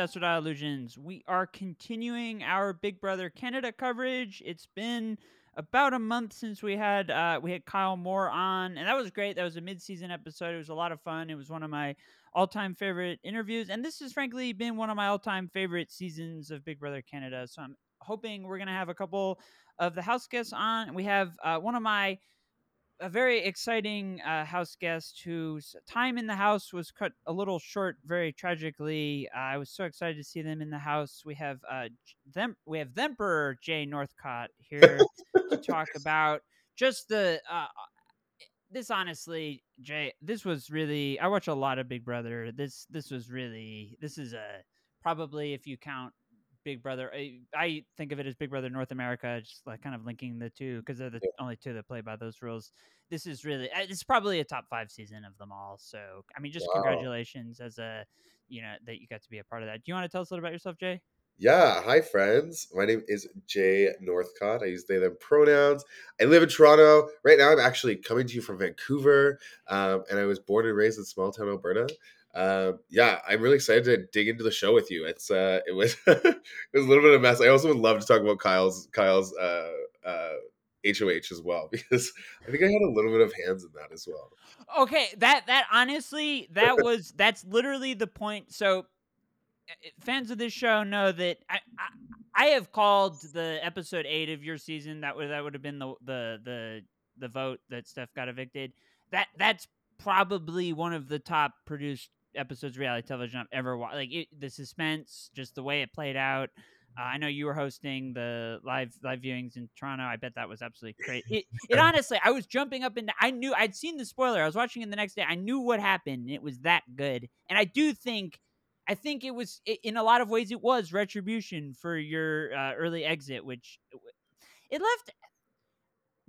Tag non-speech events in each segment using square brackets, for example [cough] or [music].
To Astrodile Illusions. We are continuing our Big Brother Canada coverage. It's been about a month since we had uh, we had Kyle Moore on, and that was great. That was a mid-season episode. It was a lot of fun. It was one of my all-time favorite interviews, and this has frankly been one of my all-time favorite seasons of Big Brother Canada. So I'm hoping we're gonna have a couple of the house guests on. We have uh, one of my a very exciting uh, house guest whose time in the house was cut a little short, very tragically. Uh, I was so excited to see them in the house. We have uh, them. We have Emperor Jay Northcott here to talk [laughs] about just the. Uh, this honestly, Jay, this was really. I watch a lot of Big Brother. This this was really. This is a probably if you count Big Brother. I, I, think of it as Big Brother North America, just like kind of linking the two because they're the yeah. only two that play by those rules. This is really it's probably a top five season of them all. So I mean, just wow. congratulations as a you know that you got to be a part of that. Do you want to tell us a little about yourself, Jay? Yeah, hi friends. My name is Jay Northcott. I use they them pronouns. I live in Toronto right now. I'm actually coming to you from Vancouver, um, and I was born and raised in small town Alberta uh, yeah, I'm really excited to dig into the show with you. It's uh, it was [laughs] it was a little bit of a mess. I also would love to talk about Kyle's Kyle's uh, uh, HOH as well [laughs] because I think I had a little bit of hands in that as well. Okay, that that honestly that [laughs] was that's literally the point. So fans of this show know that I, I, I have called the episode eight of your season that would that would have been the the the the vote that Steph got evicted. That that's probably one of the top produced episodes of reality television I've ever watched. Like it, the suspense, just the way it played out. Uh, I know you were hosting the live live viewings in Toronto. I bet that was absolutely great. It, it [laughs] honestly, I was jumping up and I knew I'd seen the spoiler. I was watching it the next day. I knew what happened. It was that good, and I do think, I think it was in a lot of ways it was retribution for your uh, early exit, which it left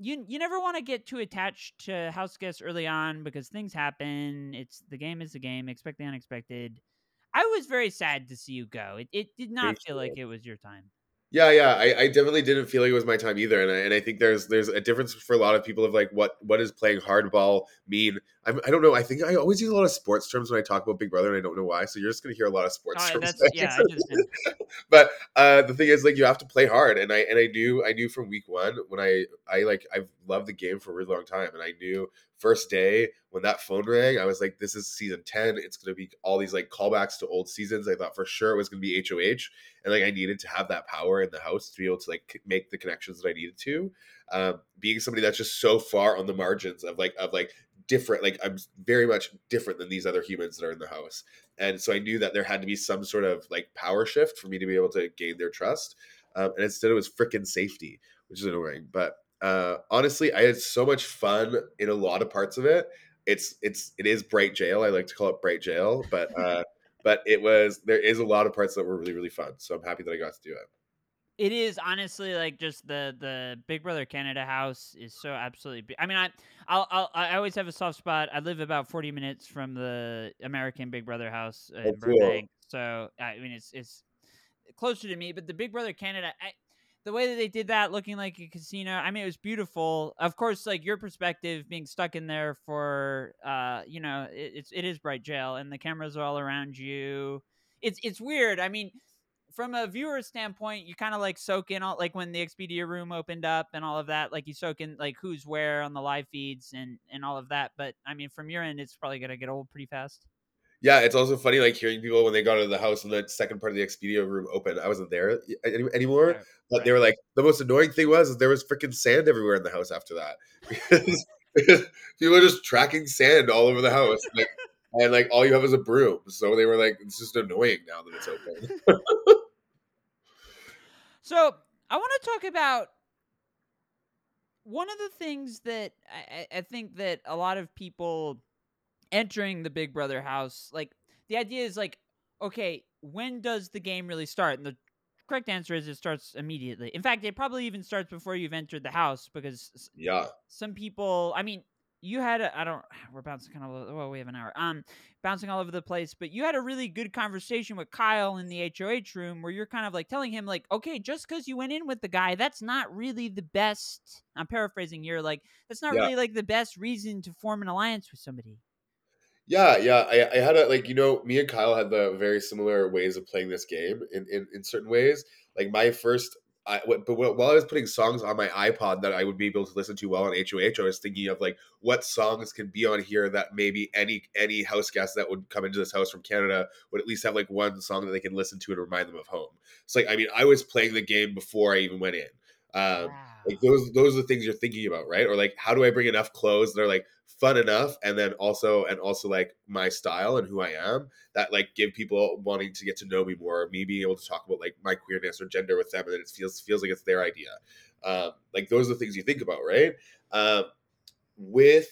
you you never want to get too attached to house guests early on because things happen. It's the game is the game. Expect the unexpected. I was very sad to see you go. It it did not feel like it was your time. Yeah, yeah, I, I, definitely didn't feel like it was my time either, and I, and I think there's there's a difference for a lot of people of like what what does playing hardball mean? I'm, I do not know. I think I always use a lot of sports terms when I talk about Big Brother, and I don't know why. So you're just gonna hear a lot of sports oh, terms. [laughs] yeah, [laughs] but uh, the thing is, like, you have to play hard, and I and I knew I knew from week one when I I like I've loved the game for a really long time, and I knew first day when that phone rang, I was like, this is season 10. It's going to be all these like callbacks to old seasons. I thought for sure it was going to be HOH. And like I needed to have that power in the house to be able to like make the connections that I needed to. Um, being somebody that's just so far on the margins of like, of like, different like i'm very much different than these other humans that are in the house and so i knew that there had to be some sort of like power shift for me to be able to gain their trust um, and instead it was freaking safety which is annoying but uh, honestly, I had so much fun in a lot of parts of it. It's it's it is bright jail. I like to call it bright jail, but [laughs] uh, but it was there is a lot of parts that were really really fun. So I'm happy that I got to do it. It is honestly like just the the Big Brother Canada house is so absolutely. I mean, I I'll, I'll I always have a soft spot. I live about forty minutes from the American Big Brother house in oh, Burbank, cool. so I mean it's it's closer to me. But the Big Brother Canada, I, the way that they did that looking like a casino i mean it was beautiful. Of course like your perspective being stuck in there for uh you know it, it's it is bright jail and the cameras are all around you. It's it's weird. I mean from a viewer standpoint you kind of like soak in all like when the expedia room opened up and all of that like you soak in like who's where on the live feeds and and all of that but i mean from your end it's probably gonna get old pretty fast yeah, it's also funny like hearing people when they got out of the house and the second part of the Expedia room open. I wasn't there anymore, right, but right. they were like the most annoying thing was there was freaking sand everywhere in the house after that [laughs] because, [laughs] people are just tracking sand all over the house, like, [laughs] and like all you have is a broom. So they were like, it's just annoying now that it's open. so I want to talk about one of the things that I, I think that a lot of people entering the Big Brother house, like the idea is like, okay, when does the game really start? And the correct answer is it starts immediately. In fact, it probably even starts before you've entered the house because yeah, some people. I mean, you had I don't [sighs] we're bouncing kind of well we have an hour um bouncing all over the place but you had a really good conversation with Kyle in the HOH room where you're kind of like telling him like okay just because you went in with the guy that's not really the best I'm paraphrasing here like that's not yeah. really like the best reason to form an alliance with somebody Yeah, yeah. I, I had a like you know me and Kyle had the very similar ways of playing this game in in, in certain ways. Like my first, I but while I was putting songs on my iPod that I would be able to listen to well on HOH, I was thinking of like what songs can be on here that maybe any any house guest that would come into this house from Canada would at least have like one song that they can listen to and remind them of home. So like I mean, I was playing the game before I even went in. Um, Wow. like those those are the things you're thinking about, right? Or like how do I bring enough clothes that are like fun enough and then also and also like my style and who I am that like give people wanting to get to know me more, me being able to talk about like my queerness or gender with them and then it feels feels like it's their idea. Um, like those are the things you think about, right? Um, with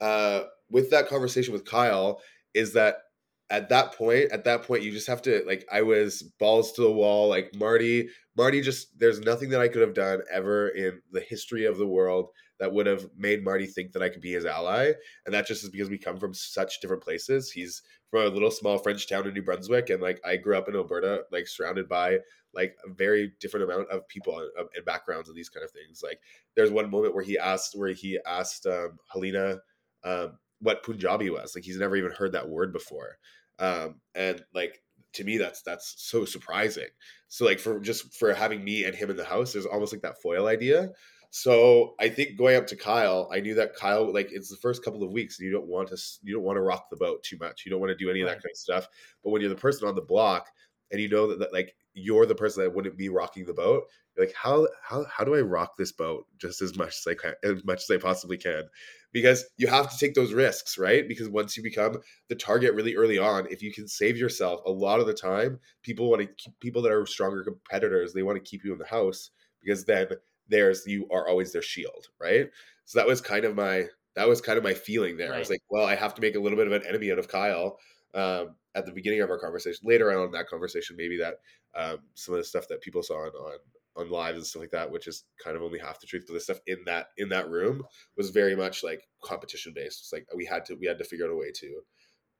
uh with that conversation with Kyle is that at that point at that point you just have to like I was balls to the wall like Marty Marty just there's nothing that I could have done ever in the history of the world that would have made Marty think that I could be his ally. And that just is because we come from such different places. He's from a little small French town in New Brunswick. And like I grew up in Alberta like surrounded by like a very different amount of people and, and backgrounds and these kind of things. Like there's one moment where he asked where he asked um, Helena um, what Punjabi was. Like he's never even heard that word before. Um, and like to me, that's that's so surprising. So like for just for having me and him in the house, there's almost like that foil idea. So I think going up to Kyle, I knew that Kyle like it's the first couple of weeks, and you don't want to you don't want to rock the boat too much. You don't want to do any of that Right. kind of stuff. But when you're the person on the block, and you know that, that like you're the person that wouldn't be rocking the boat, you're like how how how do I rock this boat just as much as I can, as much as I possibly can? Because you have to take those risks, right? Because once you become the target really early on, if you can save yourself, a lot of the time, people want to keep people that are stronger competitors. They want to keep you in the house because then there's you are always their shield, right? So that was kind of my that was kind of my feeling there. I was like, well, I have to make a little bit of an enemy out of Kyle um, at the beginning of our conversation. Later on in that conversation, maybe that um, some of the stuff that people saw on, on on lives and stuff like that, which is kind of only half the truth, but the stuff in that in that room was very much like competition based. It's like we had to we had to figure out a way to.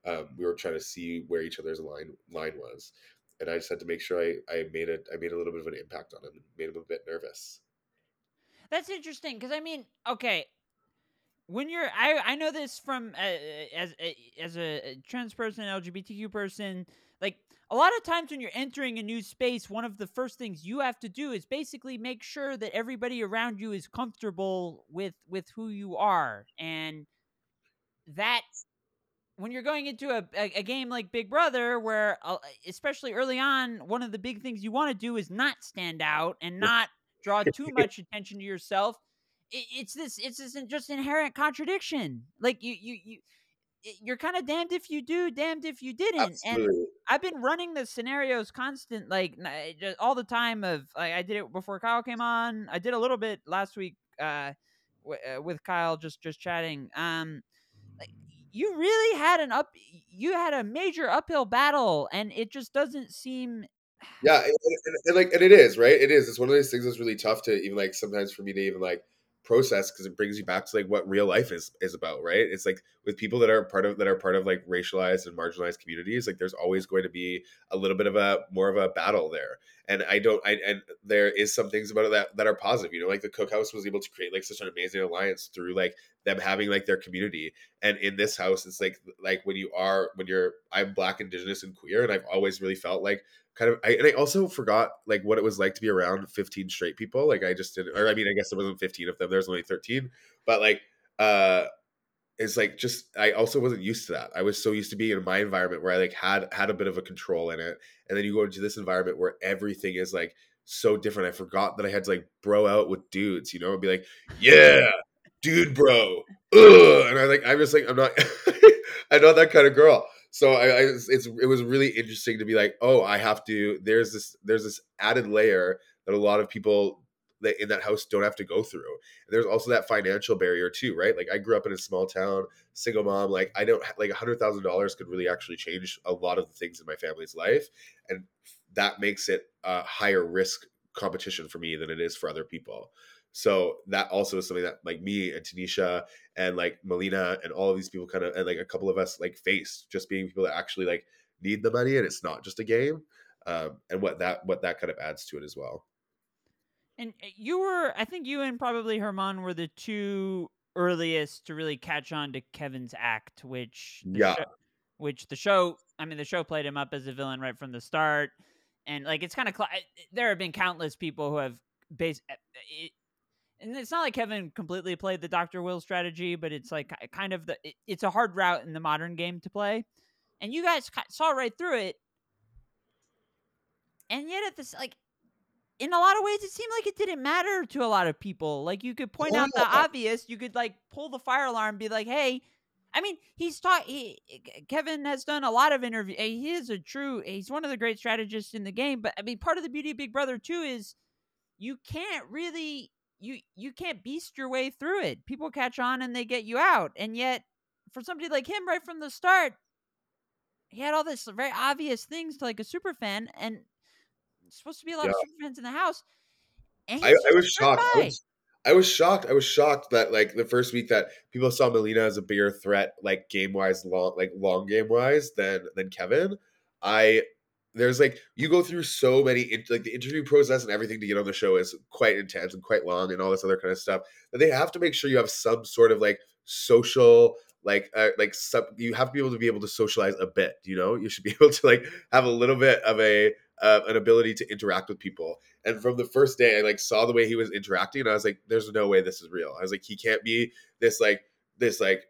Um, we were trying to see where each other's line line was, and I just had to make sure I I made it I made a little bit of an impact on him and made him a bit nervous. That's interesting because I mean, okay, when you're, I I know this from uh, as a, as a trans person, LGBTQ person, like a lot of times when you're entering a new space, one of the first things you have to do is basically make sure that everybody around you is comfortable with with who you are, and that when you're going into a, a, a game like Big Brother, where uh, especially early on, one of the big things you want to do is not stand out and not draw [laughs] too much attention to yourself. It, it's this, it's this just inherent contradiction. Like you, you, you you're kind of damned if you do, damned if you didn't. And I've been running the scenarios constant, like all the time. Of like, I did it before Kyle came on. I did a little bit last week uh, w- uh, with Kyle, just just chatting. Um, like you really had an up you had a major uphill battle and it just doesn't seem Yeah, and, and, and like, and it is right. It is. It's one of those things that's really tough to even like sometimes for me to even like process because it brings you back to like what real life is is about, right? It's like with people that are part of that are part of like racialized and marginalized communities, like there's always going to be a little bit of a more of a battle there. And I don't, I and there is some things about it that that are positive. You know, like the Cookout was able to create like such an amazing alliance through like them having like their community. And in this house, it's like like when you are when you're I'm Black, Indigenous, and queer, and I've always really felt like kind of I, and I also forgot like what it was like to be around 15 straight people like I just didn't or I mean I guess there wasn't 15 of them there's only 13 but like uh it's like just I also wasn't used to that I was so used to being in my environment where I like had had a bit of a control in it and then you go into this environment where everything is like so different I forgot that I had to like bro out with dudes you know and be like yeah dude bro Ugh. and I like I was like I'm not [laughs] I'm not that kind of girl so I, I it's it was really interesting to be like oh i have to there's this there's this added layer that a lot of people that in that house don't have to go through. And there's also that financial barrier too right? Like i grew up in a small town single mom like i don't like a hundred thousand dollars could really actually change a lot of the things in my family's life. And that makes it a higher risk competition for me than it is for other people. So that also is something that like me and tanisha and like Melina and all of these people kind of and like a couple of us like face just being people that actually like need the money and it's not just a game um, and what that what that kind of adds to it as well and uh, you were i think you and probably herman were the two earliest to really catch on to Kevin's act, which the Yeah. show, which the show, I mean, the show played him up as a villain right from the start, and like it's kind of cl- there have been countless people who have based. And it's not like Kevin completely played the Doctor Will strategy, but it's like kind of the it, it's a hard route in the modern game to play, and you guys saw right through it, and yet at this like in a lot of ways it seemed like it didn't matter to a lot of people. Like you could point out the Yeah. Uh obvious, you could like pull the fire alarm, and be like, hey. I mean, he's taught. He Kevin has done a lot of interview. Eh, he is a true. He's one of the great strategists in the game. But I mean, part of the beauty of Big Brother too is you can't really you you can't beast your way through it. People catch on and they get you out. And yet, for somebody like him, right from the start, he had all this very obvious things to like a super fan, and supposed to be a lot of super fans in the house. And I, I was shocked. I was, I was shocked. I was shocked that like the first week that people saw Melina as a bigger threat, like game wise, long like long game wise than than Kevin. I there's like you go through so many like the interview process and everything to get on the show is quite intense and quite long and all this other kind of stuff that they have to make sure you have some sort of like social like uh, like some, you have to be able to be able to socialize a bit you know? You should be [laughs] able to like have a little bit of a uh, an ability to interact with people. And from the first day i like saw the way he was interacting and i was like there's no way this is real. I was like he can't be this like this like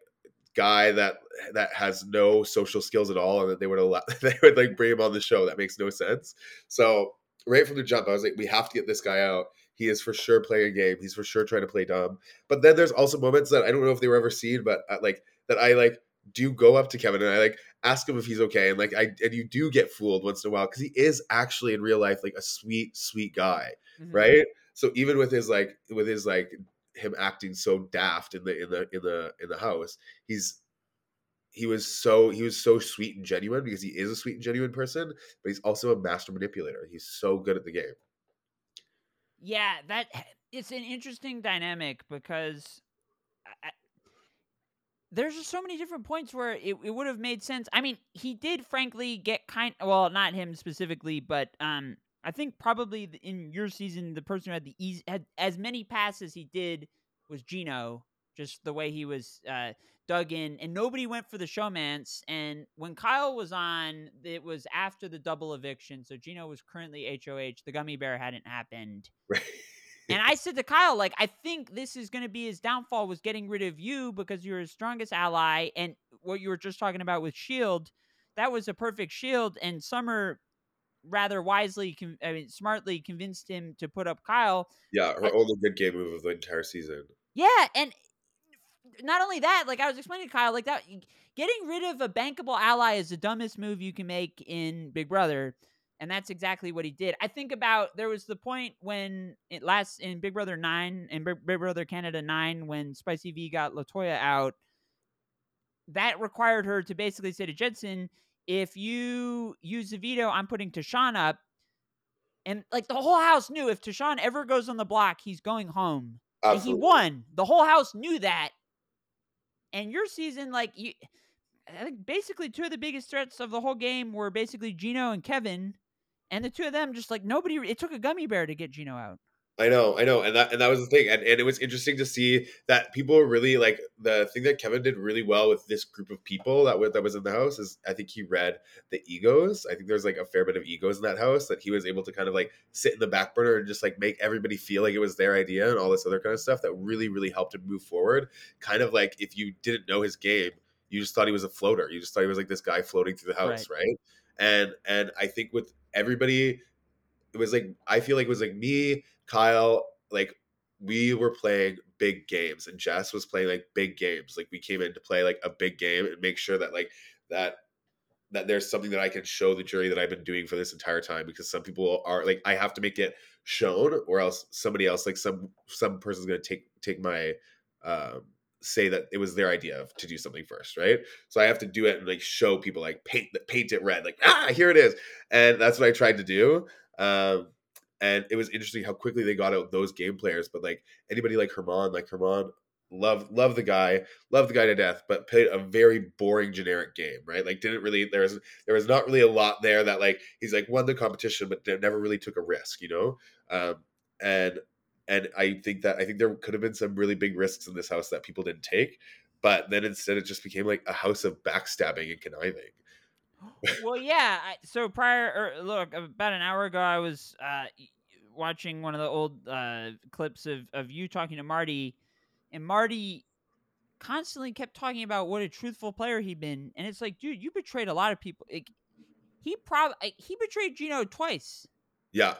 guy that that has no social skills at all and that they would allow [laughs] they would like bring him on the show. That makes no sense. So right from the jump i was like we have to get this guy out. He is for sure playing a game. He's for sure trying to play dumb. But then there's also moments that i don't know if they were ever seen but uh, like that i like do go up to kevin and i like ask him if he's okay. And like i and you do get fooled once in a while because he is actually in real life like a sweet sweet guy Mhm. right? So even with his like with his like him acting so daft in the in the in the in the house he's he was so he was so sweet and genuine because he is a sweet and genuine person but he's also a master manipulator he's so good at the game Yeah, that it's an interesting dynamic because I, there's just so many different points where it, it would have made sense. I mean, he did frankly get kind well, not him specifically, but um I think probably in your season the person who had the easy had as many passes he did was Gino, just the way he was uh dug in and nobody went for the showmance and when Kyle was on it was after the double eviction so Gino was currently HOH the gummy bear hadn't happened right [laughs] and I said to Kyle, like, I think this is going to be his downfall was getting rid of you because you're his strongest ally. And what you were just talking about with Shield, that was a perfect shield. And Summer rather wisely, con- I mean, smartly convinced him to put up Kyle. yeah her I- only good game move of the entire season Yeah, and not only that, like I was explaining to Kyle, like that getting rid of a bankable ally is the dumbest move you can make in Big Brother, and that's exactly what he did. I think about there was the point when it last in Big Brother nine and Big Brother Canada nine when Spicy V got Latoya out. That required her to basically say to Jedson, "If you use the veto, I'm putting Tashawn up." And like the whole house knew if Tashawn ever goes on the block, he's going home and he won. The whole house knew that. And your season, like you, I think basically two of the biggest threats of the whole game were basically Gino and Kevin, and the two of them just like nobody. It took a gummy bear to get Gino out. I know, I know, and that and that was the thing, and, and it was interesting to see that people were really like the thing that Kevin did really well with this group of people that was that was in the house is I think he read the egos. I think there's like a fair bit of egos in that house that he was able to kind of like sit in the back burner and just like make everybody feel like it was their idea and all this other kind of stuff that really really helped him move forward. Kind of like if you didn't know his game, you just thought he was a floater. You just thought he was like this guy floating through the house, right? And and I think with everybody it was like I feel like it was like me, Kyle, like we were playing big games and Jess was playing like big games. Like we came in to play like a big game and make sure that like that that there's something that I can show the jury that I've been doing for this entire time because some people are like I have to make it shown or else somebody else like some some person's going to take take my um say that it was their idea of, to do something first, right? So I have to do it and like show people like paint paint it red, like ah here it is, and that's what I tried to do. Um, and it was interesting how quickly they got out those game players. But like anybody like Herman, like Herman, love love the guy, love the guy to death, but played a very boring generic game, right? Like didn't really there was there was not really a lot there that like he's like won the competition, but never really took a risk, you know. Um, and and I think that I think there could have been some really big risks in this house that people didn't take, but then instead it just became like a house of backstabbing and conniving. Well, yeah. I, so prior, or look, about an hour ago, I was uh, watching one of the old uh, clips of of you talking to Marty, and Marty constantly kept talking about what a truthful player he'd been, and it's like, dude, you betrayed a lot of people. Like, he probably he betrayed Gino twice. Yeah.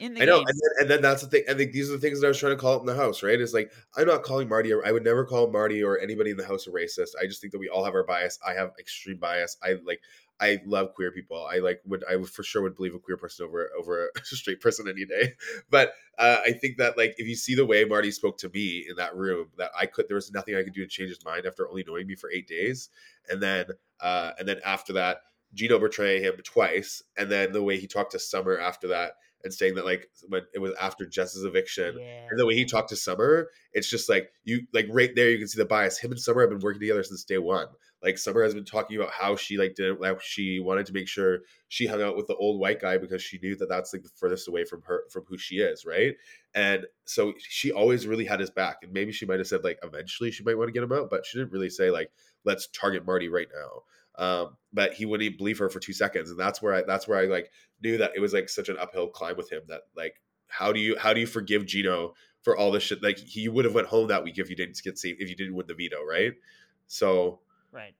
In the I know, and then, and then that's the thing. I think these are the things that I was trying to call out in the house, right? It's like I'm not calling Marty. Or, I would never call Marty or anybody in the house a racist. I just think that we all have our bias. I have extreme bias. I like. I love queer people. I like would I would for sure would believe a queer person over over [laughs] a straight person any day. But uh, I think that like if you see the way Marty spoke to me in that room, that I could there was nothing I could do to change his mind after only knowing me for eight days, and then uh, and then after that, Gino betrayed him twice, and then the way he talked to Summer after that and saying that like when it was after Jess's eviction yeah. and the way he talked to Summer, it's just like you like right there you can see the bias. Him and Summer have been working together since day one. Like Summer has been talking about how she like didn't like she wanted to make sure she hung out with the old white guy because she knew that that's like the furthest away from her from who she is, right? And so she always really had his back. And maybe she might have said like eventually she might want to get him out, but she didn't really say like let's target Marty right now. Um, but he wouldn't believe her for two seconds, and that's where I that's where I like knew that it was like such an uphill climb with him. That like how do you how do you forgive Gino for all this shit? Like he would have went home that week if you didn't get saved if you didn't win the veto, right? So right.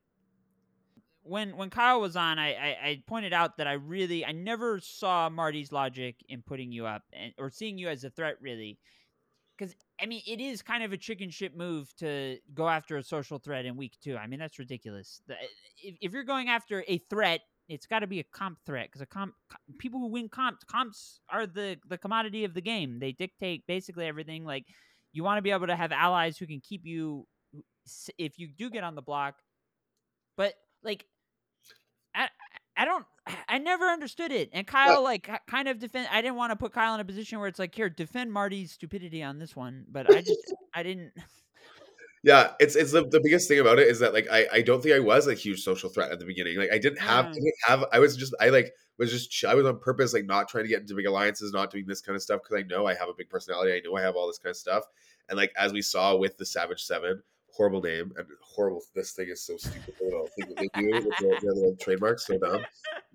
When when Kyle was on, I, I, I pointed out that I really I never saw Marty's logic in putting you up and or seeing you as a threat really, because I mean it is kind of a chicken shit move to go after a social threat in week two. I mean that's ridiculous. The, if, if you're going after a threat it's got to be a comp threat because a comp people who win comps comps are the the commodity of the game. They dictate basically everything. Like you want to be able to have allies who can keep you if you do get on the block. But like I I don't I never understood it. And Kyle like kind of defend I didn't want to put Kyle in a position where it's like here defend Marty's stupidity on this one, but I just [laughs] I didn't yeah it's it's the, the biggest thing about it is that like I, I don't think i was a huge social threat at the beginning like i didn't have Yeah. I didn't have i was just i like was just i was on purpose like not trying to get into big alliances not doing this kind of stuff because i know i have a big personality i know i have all this kind of stuff and like as we saw with the savage seven horrible name and horrible this thing is so stupid they do with their, their little trademark so dumb.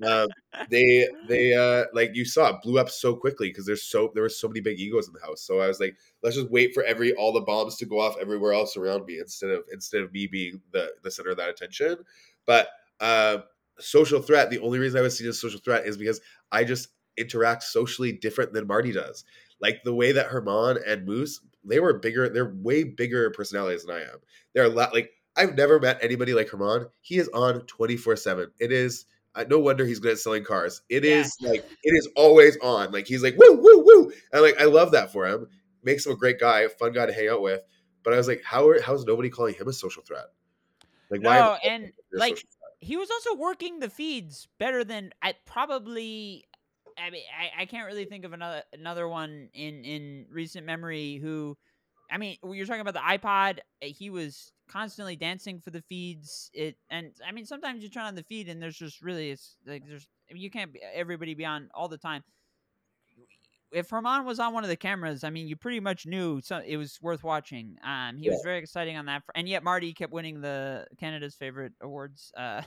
Um, they they uh like you saw it blew up so quickly because there's so there were so many big egos in the house so i was like let's just wait for every all the bombs to go off everywhere else around me instead of instead of me being the the center of that attention. But uh social threat the only reason i was seen as social threat is because i just interact socially different than marty does. Like the way that herman and moose they were bigger they're way bigger personalities than i am they're a lot like i've never met anybody like herman he is on 24 7 it is uh, no wonder he's good at selling cars. It Yeah. is like it is always on. Like he's like woo woo woo, and like I love that for him. Makes him a great guy, a fun guy to hang out with. But I was like, how are how's nobody calling him a social threat? Like No, why? and, like, he was also working the feeds better than I probably. I mean, I, I can't really think of another another one in in recent memory who, I mean, you're talking about the iPod, uh, he was constantly dancing for the feeds. It and I mean, sometimes you turn on the feed and there's just really it's like there's I mean, you can't be, everybody be on all the time. If Herman was on one of the cameras, I mean, you pretty much knew so it was worth watching. Um, he was very exciting on that, and yet Marty kept winning the Canada's favorite awards. Uh,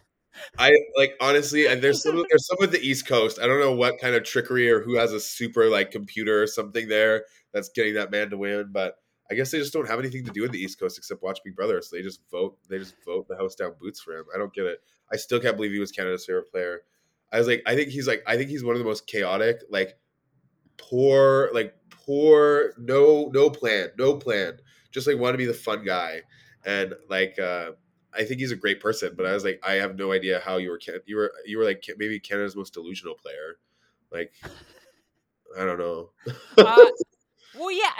I like honestly, and there's some there's some with the East Coast. I don't know what kind of trickery or who has a super like computer or something there that's getting that man to win, but I guess they just don't have anything to do in the East Coast except watch Big Brother. So they just vote. They just vote the house down boots for him. I don't get it. I still can't believe he was Canada's favorite player. I was like, I think he's like, I think he's one of the most chaotic, like poor, like poor, no, no plan, no plan. Just like want to be the fun guy, and like, uh I think he's a great person. But I was like, I have no idea how you were, you were, you were like maybe Canada's most delusional player. Like, [laughs] I don't know. uh, [laughs] well, yeah.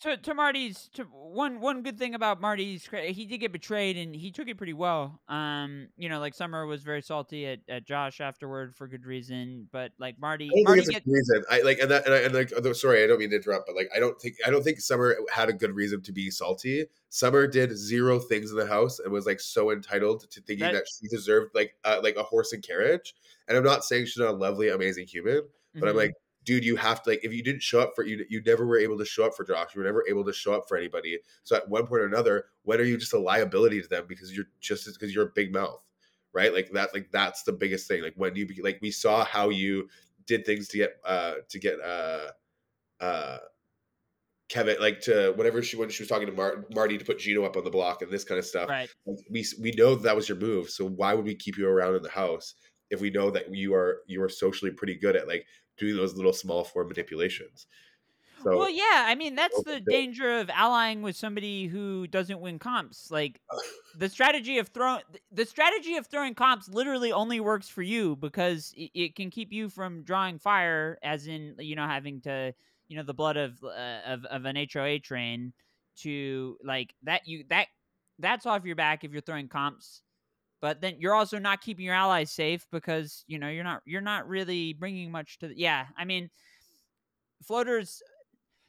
To, to Marty's to one one good thing about Marty's he did get betrayed and he took it pretty well. Um, you know, like Summer was very salty at, at Josh afterward for good reason, but like Marty, I Marty think it's get, a reason. I like and that and, I, and like although, sorry, I don't mean to interrupt, but like I don't think I don't think Summer had a good reason to be salty. Summer did zero things in the house and was like so entitled to thinking That- that, she deserved like uh, like a horse and carriage. And I'm not saying she's not a lovely, amazing human, but I'm Mhm. like dude, you have to like if you didn't show up for you, you never were able to show up for Josh. You were never able to show up for anybody. So at one point or another, when are you just a liability to them because you're just because you're a big mouth, right? Like that, like that's the biggest thing. Like when you like we saw how you did things to get uh to get uh uh Kevin, like to whatever she when she was talking to Mar- Marty to put Gino up on the block and this kind of stuff. Right. We we know that, that was your move. So why would we keep you around in the house if we know that you are you are socially pretty good at like doing those little small form manipulations? So Well, yeah, I mean that's the danger of allying with somebody who doesn't win comps. Like [sighs] the strategy of throwing the strategy of throwing comps literally only works for you because it, it can keep you from drawing fire, as in you know having to you know the blood of uh, of of an HOA train to like that you that that's off your back if you're throwing comps. But then you're also not keeping your allies safe because you know you're not you're not really bringing much to the, yeah. I mean, floaters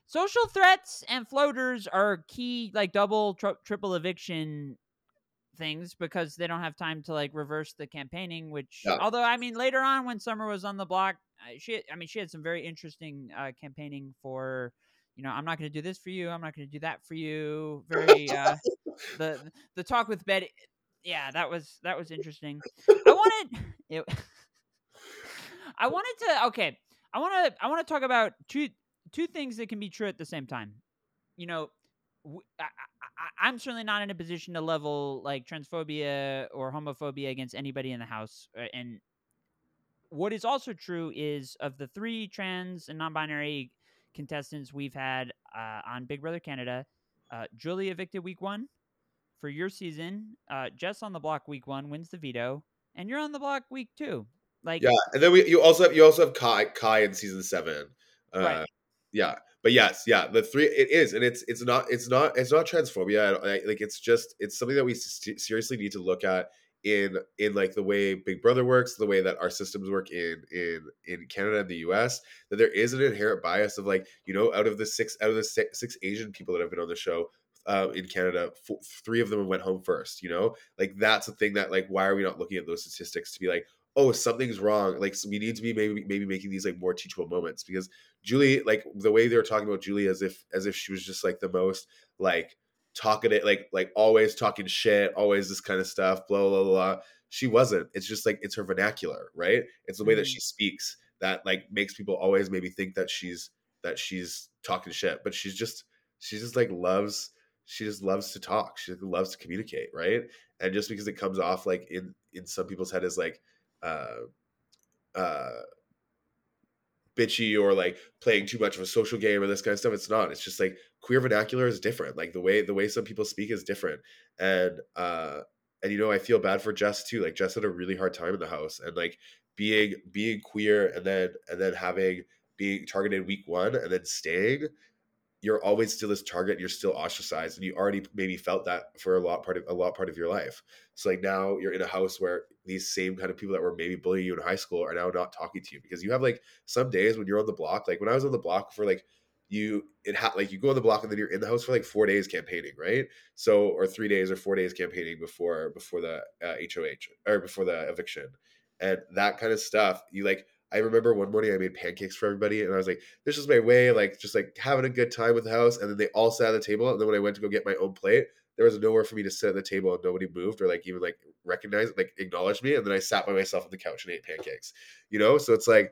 social threats and floaters are key like double tri- triple eviction things because they don't have time to like reverse the campaigning which Yeah. although i mean later on when summer was on the block she i mean she had some very interesting uh, campaigning for you know i'm not going to do this for you i'm not going to do that for you [laughs] very uh the the talk with betty yeah that was that was interesting i [laughs] wanted [laughs] it, [laughs] i wanted to okay i want to i want to talk about two two things that can be true at the same time. You know, I, am certainly not in a position to level like transphobia or homophobia against anybody in the house. And what is also true is of the three trans and non-binary contestants we've had uh, on Big Brother Canada, uh, Julie evicted week one for your season. Uh, Jess on the block week one wins the veto, and you're on the block week two. Like, yeah, and then we you also have you also have Kai Kai in season seven. Uh, Right. Yeah, but yes, yeah, the three it is, and it's it's not it's not it's not transphobia. I, I- like it's just it's something that we seriously need to look at in in like the way Big Brother works, the way that our systems work in in in Canada and the U.S. That there is an inherent bias of like you know out of the six out of the six, six Asian people that have been on the show. Uh, in Canada, four, three of them went home first. You know, like that's a thing that like why are we not looking at those statistics to be like, oh, something's wrong. Like so we need to be maybe maybe making these like more teachable moments because Julie, like the way they were talking about Julie as if as if she was just like the most like talkative, like like always talking shit, always this kind of stuff, blah blah blah. blah. She wasn't. It's just like it's her vernacular, right? It's the way that Mhm. she speaks that like makes people always maybe think that she's that she's talking shit, but she's just she just like loves she just loves to talk. She loves to communicate, right? And just because it comes off like in in some people's head as like uh uh bitchy or like playing too much of a social game or this kind of stuff. It's not. It's just like queer vernacular is different. Like the way the way some people speak is different. And uh and you know, I feel bad for Jess too. Like Jess had a really hard time in the house and like being being queer and then and then having being targeted week one and then staying you're always still this target you're still ostracized and you already maybe felt that for a lot part of a lot part of your life. So like now you're in a house where these same kind of people that were maybe bullying you in high school are now not talking to you because you have like some days when you're on the block like when i was on the block for like you it had like you go on the block and then you're in the house for like four days campaigning right? So or three days or four days campaigning before before the uh, hoh or before the eviction. And that kind of stuff you like i remember one morning i made pancakes for everybody and i was like this is my way, like just like having a good time with the house. And then they all sat at the table. And then when I went to go get my own plate, there was nowhere for me to sit at the table and nobody moved or like even like recognized, like acknowledged me. And then I sat by myself on the couch and ate pancakes, you know? So it's like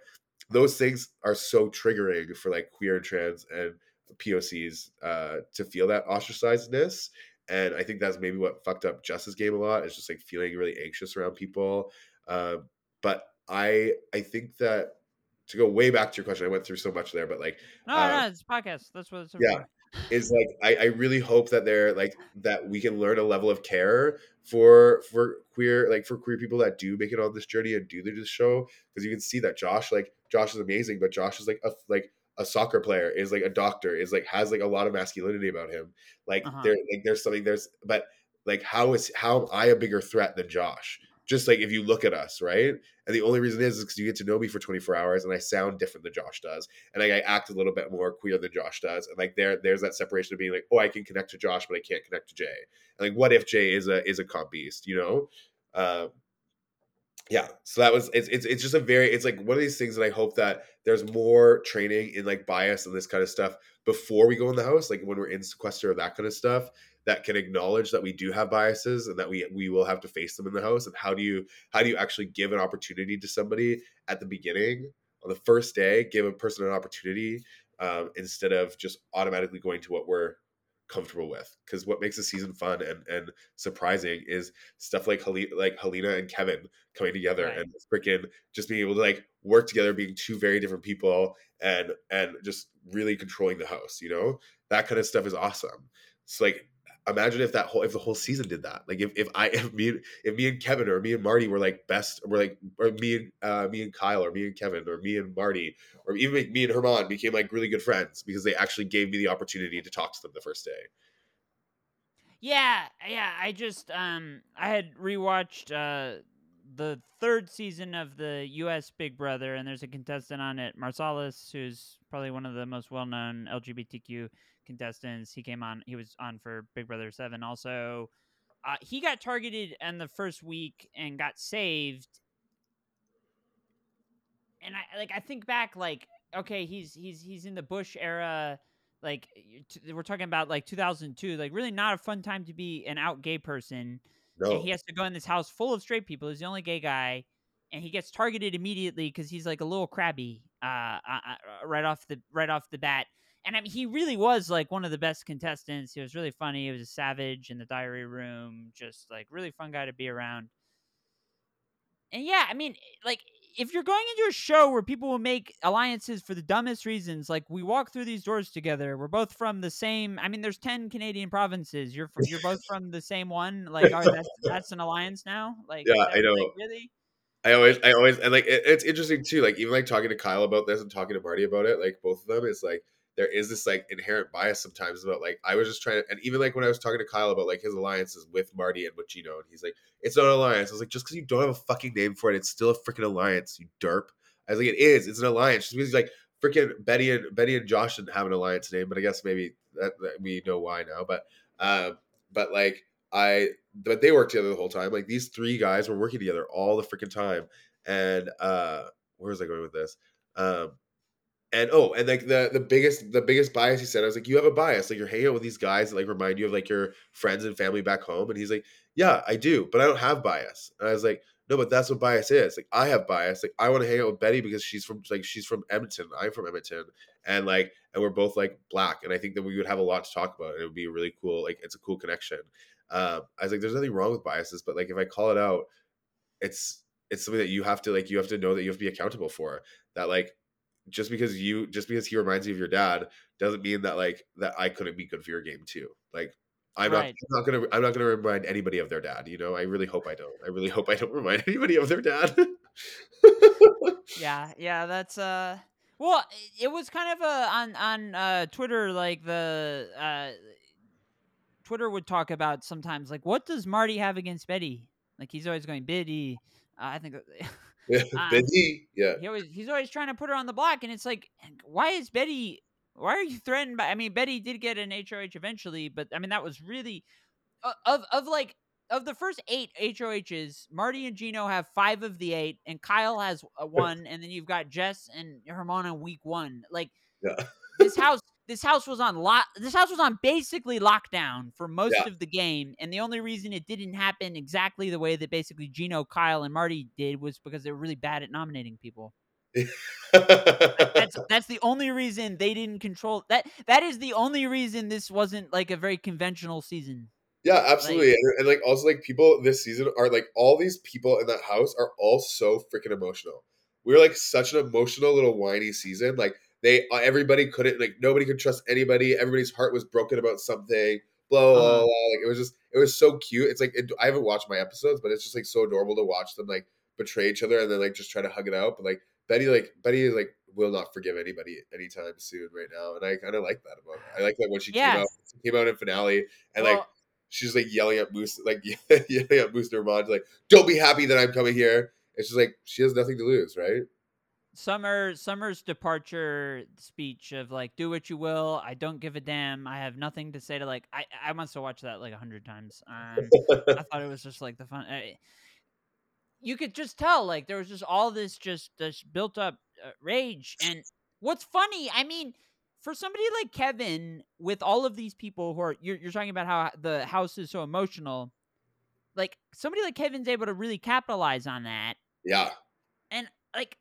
those things are so triggering for like queer and trans and POCs uh, to feel that ostracizedness. And I think that's maybe what fucked up Justice game a lot is just like feeling really anxious around people. Um, but I I think that to go way back to your question, I went through so much there, but like no, uh, no, it's a podcast. That's what it's Yeah. for. is like I, I really hope that they're like that we can learn a level of care for for queer like for queer people that do make it on this journey and do this show because you can see that Josh like Josh is amazing but Josh is like a like a soccer player is like a doctor is like has like a lot of masculinity about him like Uh-huh. there like there's something there's but like how is how am I a bigger threat than Josh just like if you look at us right? And the only reason is because you get to know me for 24 hours and I sound different than Josh does. And like, I act a little bit more queer than Josh does, and like there, there's that separation of being like, oh, I can connect to Josh, but I can't connect to Jay. And like, what if Jay is a is a comp beast, you know? Um, yeah. So that was it's, it's it's just a very it's like one of these things that i hope that there's more training in like bias and this kind of stuff before we go in the house like when we're in sequester or that kind of stuff that can acknowledge that we do have biases and that we we will have to face them in the house? And how do you how do you actually give an opportunity to somebody at the beginning? On the first day give a person an opportunity um, instead of just automatically going to what we're comfortable with. Because what makes the season fun and, and surprising is stuff like Hel- like Helena and Kevin coming together Right. and freaking just being able to like work together being two very different people and and just really controlling the house you know? That kind of stuff is awesome. It's like imagine if that whole if the whole season did that like if, if i [laughs] if me if me and kevin or me and marty were like best were like or me and uh me and kyle or me and kevin or me and marty or even me and herman became like really good friends because they actually gave me the opportunity to talk to them the first day Yeah, yeah. I just um I had rewatched uh the third season of the U.S. Big Brother, and there's a contestant on it, Marcellas, who's probably one of the most well-known LGBTQ contestants. He came on. He was on for Big Brother Seven. Also, uh, he got targeted in the first week and got saved. And I like I think back like okay, he's he's he's in the Bush era like we're talking about like 2002 like really not a fun time to be an out gay person no and he has to go in this house full of straight people he's the only gay guy and he gets targeted immediately because he's like a little crabby uh, uh, uh, right off the right off the bat and I mean, he really was like one of the best contestants. He was really funny. He was a savage in the diary room, just like really fun guy to be around. And yeah, I mean, like if you're going into a show where people will make alliances for the dumbest reasons, like we walk through these doors together, we're both from the same. I mean, there's ten Canadian provinces. You're from, you're both from the same one. Like, oh, that's that's an alliance now. Like, Yeah, I know. like, really. I always, I always, and like it, it's interesting too. Like even like talking to Kyle about this and talking to Marty about it, like both of them, is like there is this like inherent bias sometimes about like I was just trying to, and even like when I was talking to Kyle about like his alliances with Marty and with Gino, and he's like, it's not an alliance. I was like, just because you don't have a fucking name for it, it's still a freaking alliance, you derp. I was like, it is, it's an alliance. Just because like freaking Betty and Betty and Josh didn't have an alliance name, but I guess maybe that, that we know why now. But um, but like I, but they worked together the whole time. Like these three guys were working together all the freaking time. And uh where was I going with this? Um and oh, and like the the biggest the biggest bias he said, I was like, you have a bias. Like you're hanging out with these guys that like remind you of like your friends and family back home. And he's like, Yeah, I do, but I don't have bias. And I was like, No, but that's what bias is. Like I have bias. Like I want to hang out with Betty because she's from like she's from Edmonton. I'm from Edmonton. And like and we're both like black. And I think that we would have a lot to talk about. It would be really cool, like it's a cool connection. Um, I was like, there's nothing wrong with biases, but like if I call it out, it's it's something that you have to like you have to know that you have to be accountable for that like just because you just because he reminds you of your dad doesn't mean that like that I couldn't be good for your game too. Like I'm not I'm not gonna I'm not gonna remind anybody of their dad. You know, I really hope I don't. I really hope I don't remind [laughs] anybody of their dad. Yeah, yeah, that's uh well, it was kind of a on on uh Twitter like the uh Twitter would talk about sometimes like what does Marty have against Betty? Like he's always going Biddy. Uh, I think [laughs] [laughs] Um, Busy, yeah, he always he's always trying to put her on the block and it's like why is Betty why are you threatened by I mean Betty did get an HOH eventually, but I mean that was really uh, of of like of the first eight HOHs, Marty and Gino have five of the eight, and Kyle has uh, [laughs] one, and then you've got Jess and Hermana week one. Like yeah, this house, this house was on lock. This house was on basically lockdown for most Yeah. of the game, and the only reason it didn't happen exactly the way that basically Gino, Kyle, and Marty did was because they were really bad at nominating people. That's [laughs] that's the only reason they didn't control that. That is the only reason this wasn't like a very conventional season. Yeah, absolutely. and, and like also like people this season are like all these people in that house are all so freaking emotional. We're like such an emotional little whiny season. Like they uh, everybody couldn't like nobody could trust anybody. Everybody's heart was broken about something. Blah blah, blah, Uh-huh. blah. Like it was just it was so cute. It's like it, I haven't watched my episodes, but it's just like so adorable to watch them like betray each other and then like just try to hug it out. But like Betty like Betty like will not forgive anybody anytime soon right now, and I kind of like that about her. I like that when she Yes. came out she came out in finale and like she's like yelling at Moose, like [laughs] yelling at Moose Normand, like, "Don't be happy that I'm coming here." It's just like she has nothing to lose, right? Summer Summer's departure speech of like do what you will I don't give a damn I have nothing to say to like I I must have watched that like a hundred times um I thought it was just like the fun I, you could just tell like there was just all this just this built up uh, rage and what's funny i mean for somebody like kevin with all of these people who are you're, you're talking about how the house is so emotional like somebody like kevin's able to really capitalize on that Yeah. and like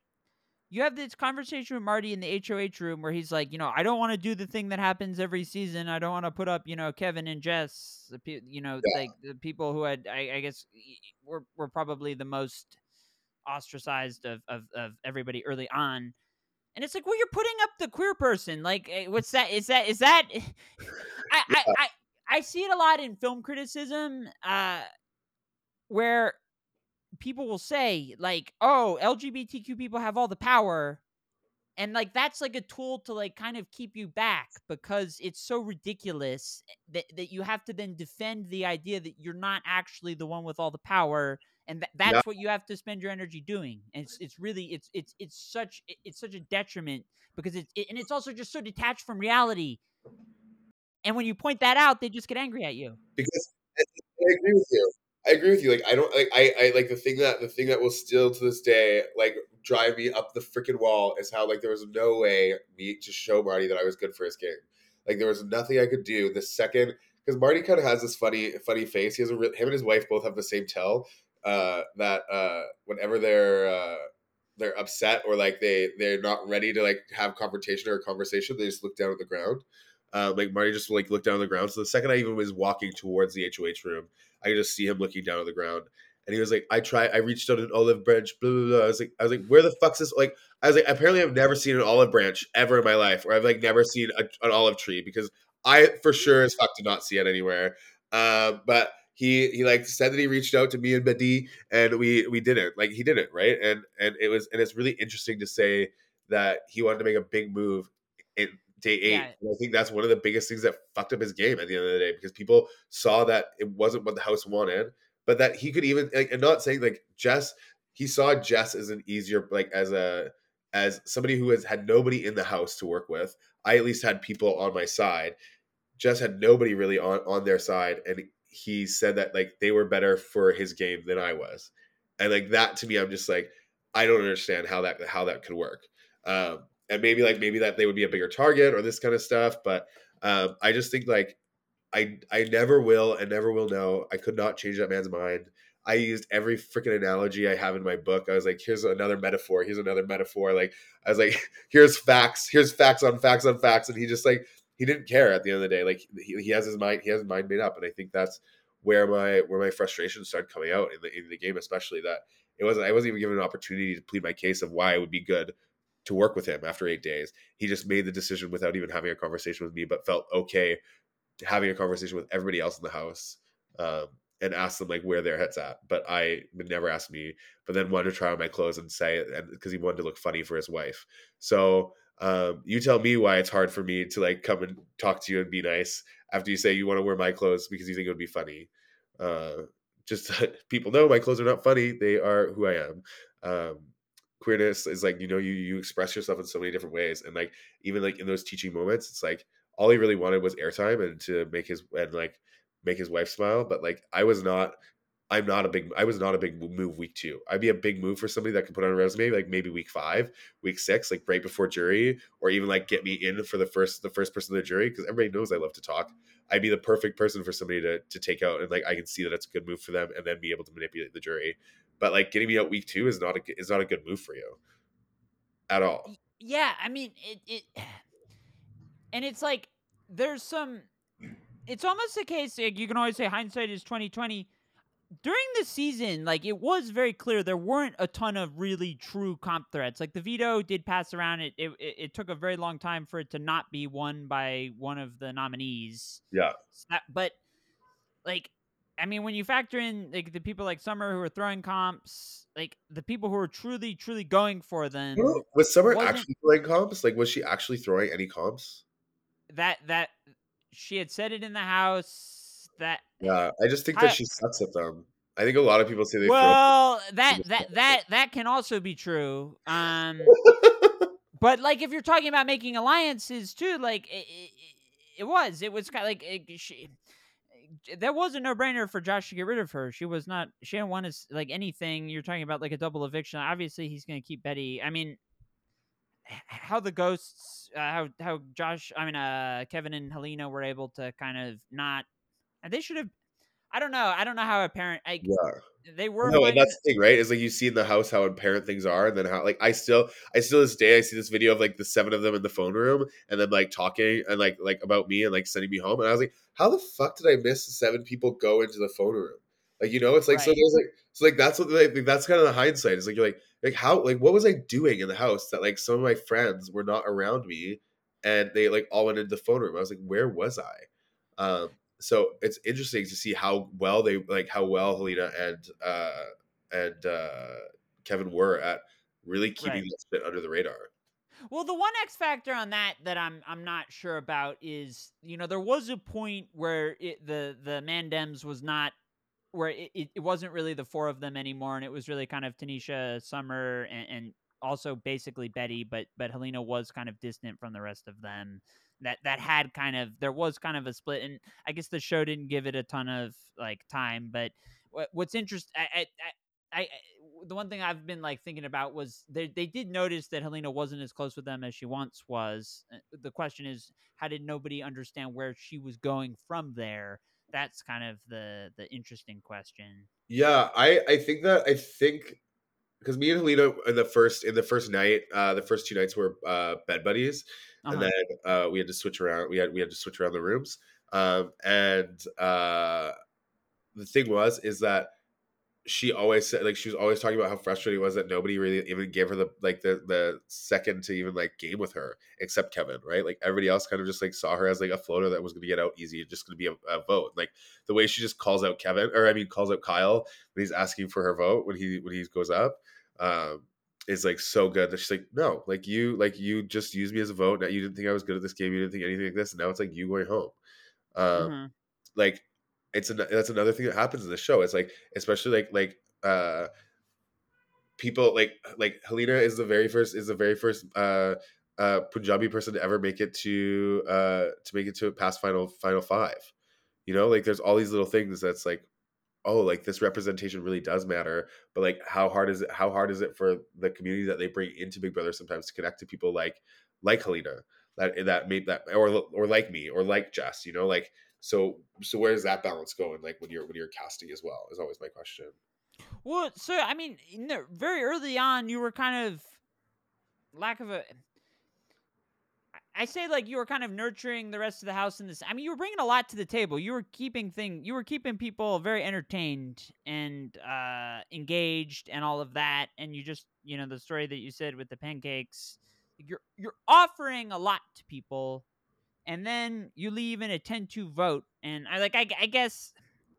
you have this conversation with Marty in the HOH room where he's like, you know, I don't want to do the thing that happens every season. I don't want to put up, you know, Kevin and Jess, you know, Yeah. like the people who had, I, I guess, were were probably the most ostracized of, of of everybody early on. And it's like, well, you're putting up the queer person. Like, eh, what's that? Is that is that? [laughs] I I, I I see it a lot in film criticism, uh, where people will say like, "Oh, LGBTQ people have all the power," and like that's like a tool to like kind of keep you back because it's so ridiculous eh, that that you have to then defend the idea that you're not actually the one with all the power, and th- that's Yeah. what you have to spend your energy doing. And it's it's really it's it's it's such it's such a detriment because it's it, and it's also just so detached from reality. And when you point that out, they just get angry at you. because I I agree with you. I agree with you. Like I don't like I, I like the thing that the thing that will still to this day like drive me up the freaking wall is how like there was no way me to show Marty that I was good for his game. Like there was nothing I could do the second because Marty kind of has this funny funny face. He has a him and his wife both have the same tell uh, that uh, whenever they're uh, they're upset or like they they're not ready to like have confrontation or conversation, they just look down at the ground. Um, like Marty just like looked down at the ground. So the second I even was walking towards the HOH room, I could just see him looking down at the ground. And he was like, I tried, I reached out an olive branch, blah, blah, blah. I was like, I was like, where the fuck's this? Like, I was like, apparently I've never seen an olive branch ever in my life, or I've like never seen a, an olive tree because I for sure as fuck did not see it anywhere. Uh, but he he like said that he reached out to me and Betty, and we we didn't. Like he didn't, right? And and it was and it's really interesting to say that he wanted to make a big move in day eight. Yeah. I think that's one of the biggest things that fucked up his game at the end of the day because people saw that it wasn't what the house wanted, but that he could even like, and not saying like Jess, he saw Jess as an easier like as a as somebody who has had nobody in the house to work with. I at least had people on my side. Jess had nobody really on on their side, and he said that like they were better for his game than I was, and like that to me, I'm just like I don't understand how that how that could work. Um, and maybe like maybe that they would be a bigger target or this kind of stuff, but um, I just think like I I never will and never will know. I could not change that man's mind. I used every freaking analogy I have in my book. I was like, here's another metaphor. Here's another metaphor. Like I was like, [laughs] here's facts. Here's facts on facts on facts. And he just like he didn't care at the end of the day. Like he, he has his mind. He has his mind made up. And I think that's where my where my frustration started coming out in the in the game, especially that it wasn't. I wasn't even given an opportunity to plead my case of why it would be good to work with him after eight days. He just made the decision without even having a conversation with me, but felt okay having a conversation with everybody else in the house um, and asked them like where their heads at. But I never ask me. But then wanted to try on my clothes and say because he wanted to look funny for his wife. So um, you tell me why it's hard for me to like come and talk to you and be nice after you say you want to wear my clothes because you think it would be funny. Uh, just [laughs] people know my clothes are not funny; they are who I am. Um, queerness is like you know you you express yourself in so many different ways, and like even like in those teaching moments, it's like all he really wanted was airtime and to make his and like make his wife smile. But like I was not, I'm not a big, I was not a big move week two. I'd be a big move for somebody that can put on a resume like maybe week five, week six, like right before jury, or even like get me in for the first the first person of the jury because everybody knows I love to talk. I'd be the perfect person for somebody to to take out and like I can see that it's a good move for them and then be able to manipulate the jury. But like getting me out week two is not a is not a good move for you at all. Yeah, I mean it. it [sighs] and it's like there's some. It's almost the case. Like, you can always say hindsight is twenty twenty. During the season, like it was very clear there weren't a ton of really true comp threats. Like the veto did pass around. It it, it it took a very long time for it to not be won by one of the nominees. Yeah. But like I mean, when you factor in like the people like Summer who are throwing comps, like the people who are truly, truly going for them, Well, Was Summer actually throwing comps? Like was she actually throwing any comps? that that she had said it in the house that Yeah, I just think I- that she sucks at them. I think a lot of people say they well that that that that can also be true. Um, [laughs] but like if you're talking about making alliances too, like it, it, it was, it was kind of like it, she, that was a no brainer for Josh to get rid of her. She was not. She didn't want to like anything. You're talking about like a double eviction. Obviously, he's going to keep Betty. I mean, how the ghosts, uh, how how Josh, I mean, uh, Kevin and Helena were able to kind of not. They should have. I don't know. I don't know how a parent. I, Yeah. They were. No, and that's the thing, right? Is like you see in the house how apparent things are, and then how like I still, I still this day I see this video of like the seven of them in the phone room, and then like talking and like like about me and like sending me home, and I was like, how the fuck did I miss the seven people go into the phone room? Like you know, it's like so Right. there's like so like that's what like, that's kind of the hindsight. It's like you're like like how like what was I doing in the house that like some of my friends were not around me, and they like all went into the phone room. I was like, where was I? Um, so it's interesting to see how well they like how well Helena and uh and uh Kevin were at really keeping Right. that shit under the radar. Well, the one X factor on that that I'm I'm not sure about is you know there was a point where it, the the Mandems was not where it, it, it wasn't really the four of them anymore, and it was really kind of Tanisha, Summer, and, and also basically Betty, but but Helena was kind of distant from the rest of them. That that had kind of there was kind of a split, and I guess the show didn't give it a ton of like time. But what's interesting, I, I, I, the one thing I've been like thinking about was they they did notice that Helena wasn't as close with them as she once was. Uh, The question is, how did nobody understand where she was going from there? That's kind of the the interesting question. Yeah, I I think that I think because me and Helena in the first in the first night, uh the first two nights were uh bed buddies, and Uh-huh. then uh we had to switch around. We had we had to switch around the rooms. Um and uh the thing was is that she always said like she was always talking about how frustrating it was that nobody really even gave her the like the the second to even like game with her except Kevin, right? Like everybody else kind of just like saw her as like a floater that was going to get out easy and just going to be a, a vote. Like the way she just calls out Kevin or I mean calls out Kyle when he's asking for her vote when he when he goes up um is like so good that she's like no like you like you just used me as a vote now you didn't think I was good at this game you didn't think anything like this and now it's like you going home um Mhm. like it's an, that's another thing that happens in the show. It's like especially like like uh people like like Helena is the very first is the very first uh uh Punjabi person to ever make it to uh to make it to past final final five. You know, like there's all these little things that's like oh like this representation really does matter but like how hard is it how hard is it for the community that they bring into big brother sometimes to connect to people like like helena that that made that or or like me or like jess you know like so so where's that balance going like when you're when you're casting as well is always my question Well, so I mean, the, very early on, you were kind of lack of a. I say like you were kind of nurturing the rest of the house in this. I mean, you were bringing a lot to the table. You were keeping thing. You were keeping people very entertained and uh, engaged and all of that. And you just, you know, the story that you said with the pancakes. You're you're offering a lot to people, and then you leave in a 10-2 vote. And I like I, I guess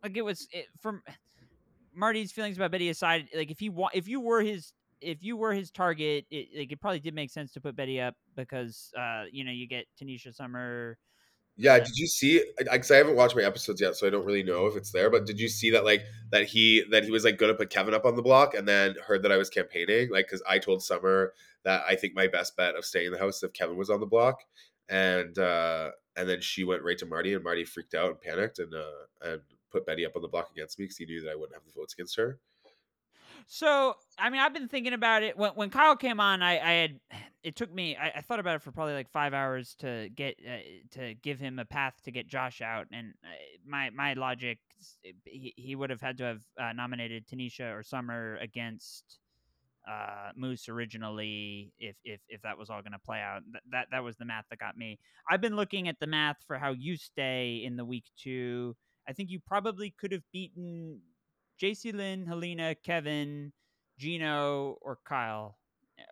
like it was it, from Marty's feelings about Betty aside, like if he wa- if you were his if you were his target, it like it probably did make sense to put Betty up because uh you know you get Tanisha Summer. yeah did you see because I, haven't watched my episodes yet so i don't really know if it's there but did you see that like that he that he was like gonna put kevin up on the block and then heard that i was campaigning like because i told summer that i think my best bet of staying in the house if kevin was on the block and uh and then she went right to marty and marty freaked out and panicked and uh and put betty up on the block against me because he knew that i wouldn't have the votes against her So I mean, I've been thinking about it when when Kyle came on. I, I had [sighs] it took me. I, I thought about it for probably like five hours to get uh, to give him a path to get Josh out, and uh, my my logic he, he would have had to have uh, nominated Tanisha or Summer against uh, Moose originally if if if that was all going to play out. Th- that that was the math that got me. I've been looking at the math for how you stay in the week two. I think you probably could have beaten JC Lynn, Helena, Kevin, Gino, or Kyle,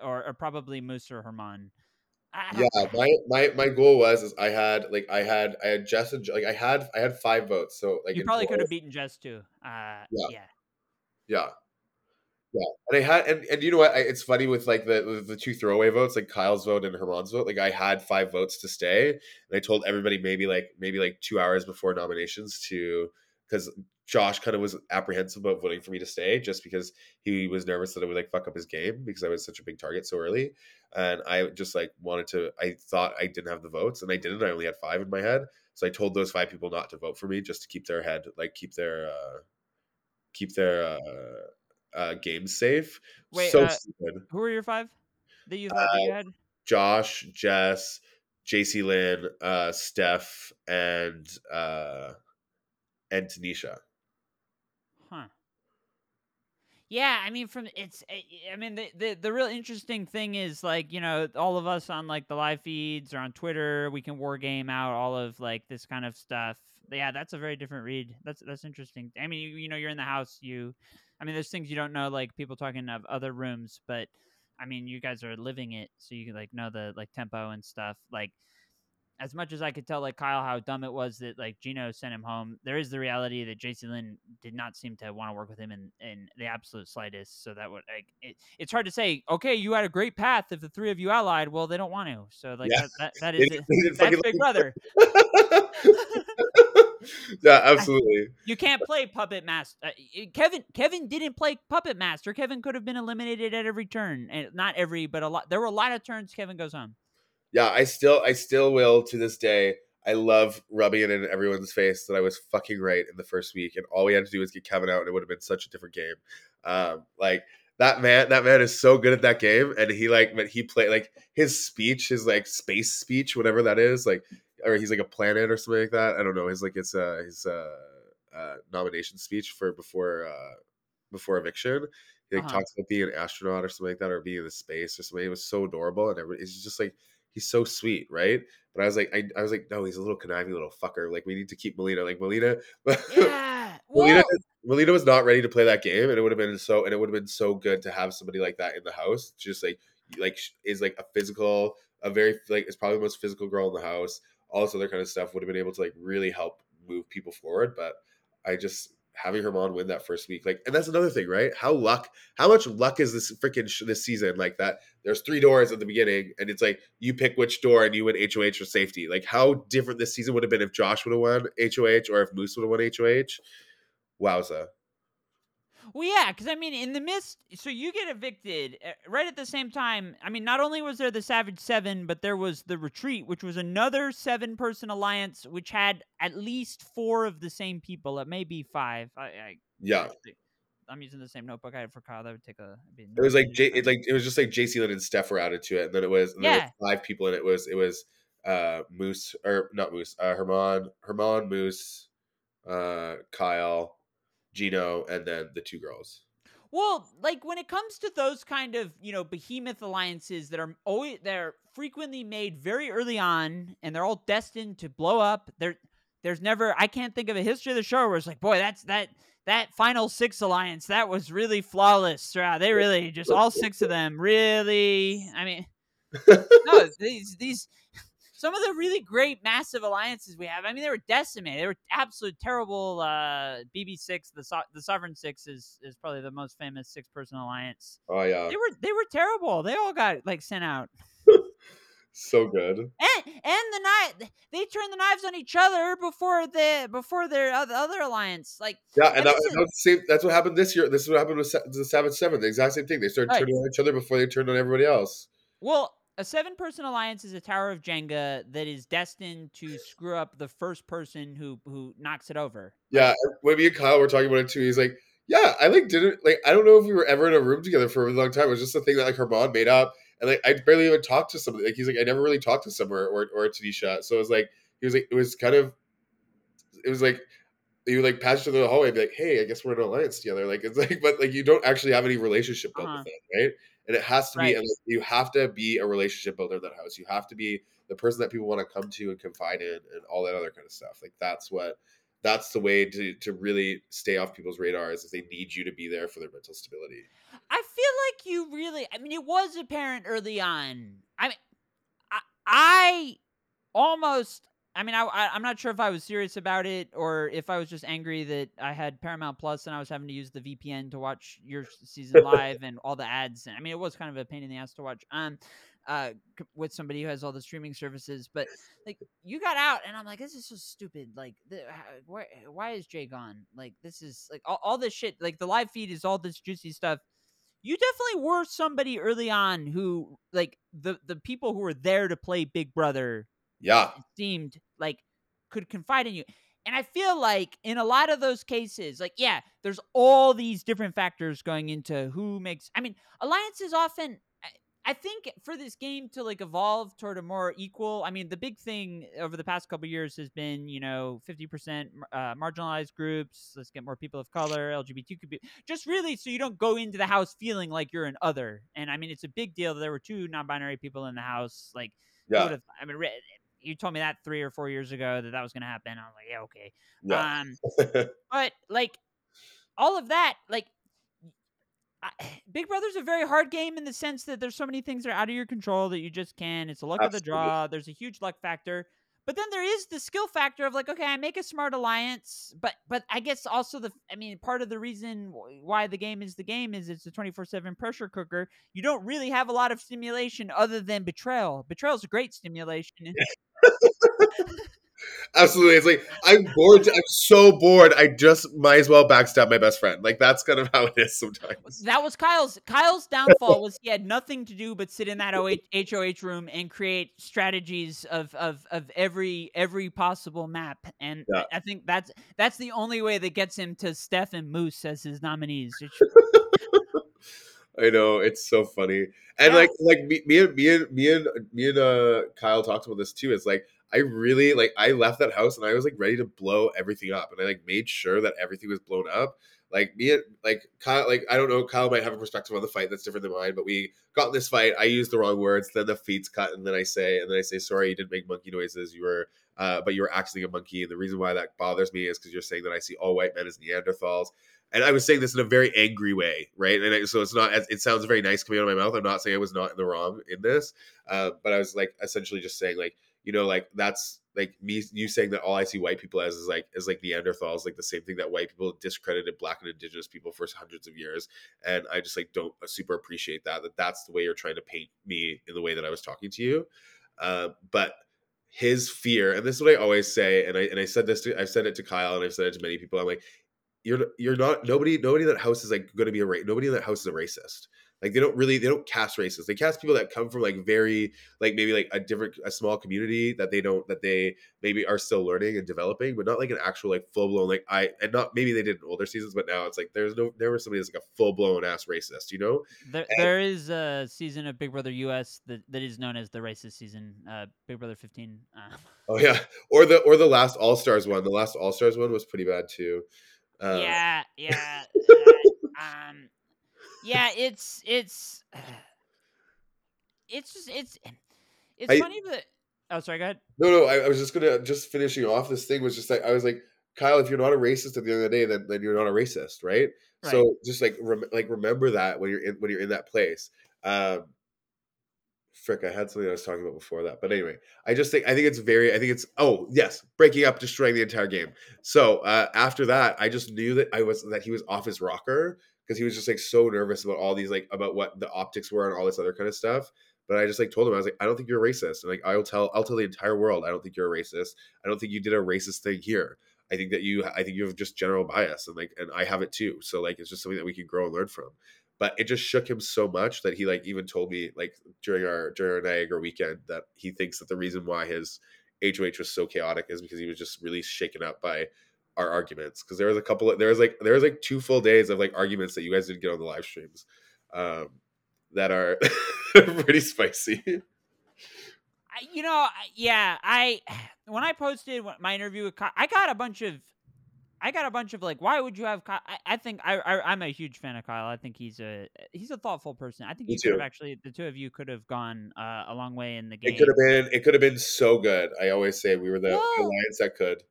or, or probably Moose or Herman. Yeah my my my goal was is i had like i had i had just and like i had i had five votes so like you probably could have beaten Jess too. Uh, Yeah. yeah. Yeah. Yeah. And I had, and, and you know what? I, it's funny with like the, the two throwaway votes, like Kyle's vote and Herman's vote. Like I had five votes to stay. And I told everybody maybe like, maybe like two hours before nominations to, because Josh kind of was apprehensive about voting for me to stay just because he was nervous that it would like fuck up his game because I was such a big target so early. And I just like wanted to, I thought I didn't have the votes and I didn't. I only had five in my head. So I told those five people not to vote for me just to keep their head, like keep their uh, keep their uh, uh, games safe. Wait, so uh, stupid. Who are your five that you thought that you had? Josh, Jess, JC Lynn, uh, Steph, and uh, and Tanisha. Huh. Yeah, I mean, from it's. eh, I mean, the, the the real interesting thing is like you know all of us on like the live feeds or on Twitter, we can war game out all of like this kind of stuff. Yeah, that's a very different read. That's that's interesting. I mean, you, you know, you're in the house. You, I mean, there's things you don't know, like people talking of other rooms, but I mean, you guys are living it, so you like know the like tempo and stuff. Like as much as I could tell like Kyle how dumb it was that like Gino sent him home, there is the reality that JC Lynn did not seem to want to work with him in, in the absolute slightest. So that would like it, it's hard to say, okay, you had a great path if the three of you allied. Well, they don't want to. So like Yeah. that, that, that is it. [laughs] That's Big Brother. [laughs] [laughs] yeah, absolutely. You can't play Puppet Master. Uh, Kevin Kevin didn't play Puppet Master. Kevin could have been eliminated at every turn, and not every, but a lot. There were a lot of turns. Kevin goes home. Yeah, I still I still will to this day. I love rubbing it in everyone's face that I was fucking right in the first week, and all we had to do was get Kevin out, and it would have been such a different game. Um, like that man, that man is so good at that game, and he like, but he played like his speech, his like space speech, whatever that is, like, or he's like a planet or something like that. I don't know. His like it's uh his uh, uh nomination speech for before uh before eviction. He like Uh-huh. talks about being an astronaut or something like that, or being in the space or something. It was so adorable, and every, it's just like he's so sweet, right? But I was like, I, I was like, no, he's a little conniving little fucker. Like we need to keep Melina. Like Melina, Yeah. [laughs] Melina, Melina was not ready to play that game, and it would have been so, and it would have been so good to have somebody like that in the house. Just like, like is like a physical, a very like is probably the most physical girl in the house. All this other kind of stuff would have been able to like really help move people forward. But I just having Herman win that first week, like, and that's another thing, right? How luck, how much luck is this freaking sh- this season? Like that, there's three doors at the beginning, and it's like you pick which door and you win HOH or safety. Like how different this season would have been if Josh would have won HOH or if Moose would have won HOH. Wowza. Well, yeah, because I mean, in the midst, so you get evicted uh, right at the same time. I mean, not only was there the Savage Seven, but there was the Retreat, which was another seven-person alliance, which had at least four of the same people. It may be five. I, I Yeah. I'm using the same notebook I had for Kyle. That would take a. It was like J, it like it was just like JC Lynn and Steph were added to it, and then it was and Yeah. was five people, and it was it was uh Moose or not Moose, uh Herman, Herman, Moose, uh Kyle, Gino, and then the two girls. Well, like when it comes to those kind of you know behemoth alliances that are always they're frequently made very early on, and they're all destined to blow up. There, there's never I can't think of a history of the show where it's like, boy, that's that that final six alliance that was really flawless. Yeah, they really just all six of them really. I mean, [laughs] no, these these some of the really great massive alliances we have. I mean, they were decimated. They were absolute terrible. Uh, BB six, the so- the Sovereign Six is is probably the most famous six person alliance. Oh yeah, They were they were terrible. They all got like sent out. [laughs] so good. And and the knife they turned the knives on each other before the before their other, other alliance. Like Yeah, And and that, is- that was the same. That's what happened this year. This is what happened with the Savage Seven. The exact same thing. They started Right. turning on each other before they turned on everybody else. well. A seven person alliance is a tower of Jenga that is destined to screw up the first person who who knocks it over. Yeah, when me and Kyle were talking about it too, he's like, "Yeah, I like didn't like. I don't know if we were ever in a room together for a really long time. It was just a thing that like Herman made up, and like I barely even talked to somebody. Like he's like, I never really talked to Summer or or Tanisha. So it was like he was like it was kind of it was like you would like pass through the hallway and be like, hey, I guess we're in an alliance together. Like it's like, but like you don't actually have any relationship built Uh-huh. with it, right? And it has to be, Right. and like, you have to be a relationship builder in that house. You have to be the person that people want to come to and confide in, and all that other kind of stuff. Like that's what that's the way to to really stay off people's radars is they need you to be there for their mental stability. I feel like you really. I mean, it was apparent early on. I mean, I, I almost. I mean, I, I I'm not sure if I was serious about it or if I was just angry that I had Paramount Plus and I was having to use the VPN to watch your season [laughs] live and all the ads. And I mean, it was kind of a pain in the ass to watch. Um, uh, with somebody who has all the streaming services, but like you got out, and I'm like, this is so stupid. Like, the, how, where, why is Jay gone? Like, this is like all, all this shit. Like, the live feed is all this juicy stuff you definitely were somebody early on who like the the people who were there to play big brother Yeah, seemed like could confide in you. And I feel like in a lot of those cases, like, yeah, there's all these different factors going into who makes. I mean, alliances often. I think for this game to like evolve toward a more equal, I mean, the big thing over the past couple years has been, you know, 50% uh, marginalized groups. Let's get more people of color, LGBTQ, just really so you don't go into the house feeling like you're an other. And I mean, it's a big deal that there were two non binary people in the house. Like, yeah. I mean, you told me that three or four years ago that that was going to happen. I was like, yeah, okay. Yeah. Um, [laughs] but like all of that, like I, [sighs] Big Brother's a very hard game in the sense that there's so many things that are out of your control that you just can. It's a luck Absolutely. of the draw. There's a huge luck factor. But then there is the skill factor of like, okay, I make a smart alliance, but but I guess also the I mean, part of the reason why the game is the game is it's a 24/7 pressure cooker. You don't really have a lot of stimulation other than betrayal. Betrayal is a great stimulation. Absolutely. It's like I'm bored. I'm so bored. I just might as well backstab my best friend. Like that's kind of how it is sometimes. That was Kyle's Kyle's downfall was he had nothing to do but sit in that HOH room and create strategies of of of every every possible map. And yeah. I think that's that's the only way that gets him to Steph and Moose as his nominees. I know it's so funny, and yeah. like like me, me and me and me and me and uh, Kyle talked about this too. It's like I really like I left that house and I was like ready to blow everything up, and I like made sure that everything was blown up. Like me and like Kyle, like I don't know, Kyle might have a perspective on the fight that's different than mine, but we got in this fight. I used the wrong words, then the feet's cut, and then I say, and then I say, sorry, you didn't make monkey noises. You were, uh, but you were actually a monkey, and the reason why that bothers me is because you're saying that I see all white men as Neanderthals and I was saying this in a very angry way, right? And I, so it's not, it sounds very nice coming out of my mouth. I'm not saying I was not in the wrong in this, uh, but I was like essentially just saying like, you know, like that's like me, you saying that all I see white people as is like is like Neanderthals, like the same thing that white people discredited Black and Indigenous people for hundreds of years, and I just like don't super appreciate that that that's the way you're trying to paint me in the way that I was talking to you, uh, but his fear, and this is what I always say, and I and I said this to I've said it to Kyle, and I've said it to many people. I'm like, you're you're not nobody nobody in that house is like going to be a ra- nobody in that house is a racist. Like they don't really they don't cast racists. They cast people that come from like very like maybe like a different a small community that they don't that they maybe are still learning and developing, but not like an actual like full blown like I and not maybe they did in older seasons, but now it's like there's no there was somebody that's like a full blown ass racist, you know. There, and, there is a season of Big Brother US that, that is known as the racist season, uh, Big Brother 15. Uh. Oh yeah, or the or the last All Stars one. The last All Stars one was pretty bad too. [laughs] Yeah, yeah. uh, um, yeah, it's it's [sighs] it's just it's it's I, funny that. Oh, sorry. Go ahead. No, no. I, I, was just gonna just finishing off this thing was just like I was like Kyle, if you're not a racist at the end of the day, then, then you're not a racist, right? right. So just like rem- like remember that when you're in when you're in that place. Um, frick, I had something I was talking about before that. But anyway, I just think I think it's very I think it's oh yes, breaking up, destroying the entire game. So uh, after that, I just knew that I was that he was off his rocker because he was just like so nervous about all these like about what the optics were and all this other kind of stuff. But I just like told him I was like, I don't think you're racist. And like I'll tell I'll tell the entire world I don't think you're a racist. I don't think you did a racist thing here. I think that you I think you have just general bias and like and I have it too. So like it's just something that we can grow and learn from but it just shook him so much that he like even told me like during our during our Niagara weekend that he thinks that the reason why his HOH was so chaotic is because he was just really shaken up by our arguments. Because there was a couple of there was like there was like two full days of like arguments that you guys didn't get on the live streams um that are [laughs] pretty spicy. You know yeah i [sighs] when i posted my interview with i got a bunch of I got a bunch of like, why would you have? Kyle? I, I think I, I am a huge fan of Kyle. I think he's a he's a thoughtful person. I think you could have actually the two of you could have gone uh, a long way in the game. It could have been it could have been so good. I always say we were the alliance that could.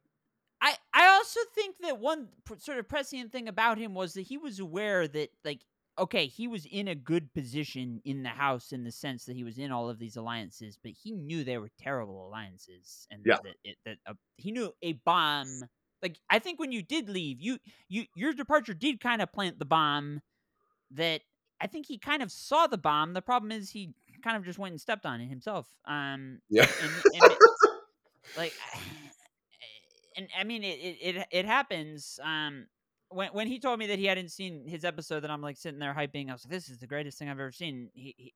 I I also think that one sort of prescient thing about him was that he was aware that like okay, he was in a good position in the house in the sense that he was in all of these alliances, but he knew they were terrible alliances, and yeah. that, it, that uh, he knew a bomb like I think when you did leave, you you your departure did kind of plant the bomb that I think he kind of saw the bomb. The problem is he kind of just went and stepped on it himself. Um, yeah, and, [laughs] and it, like, [sighs] and I mean it it it happens. Um, when when he told me that he hadn't seen his episode, that I'm like sitting there hyping. I was like, this is the greatest thing I've ever seen. He, he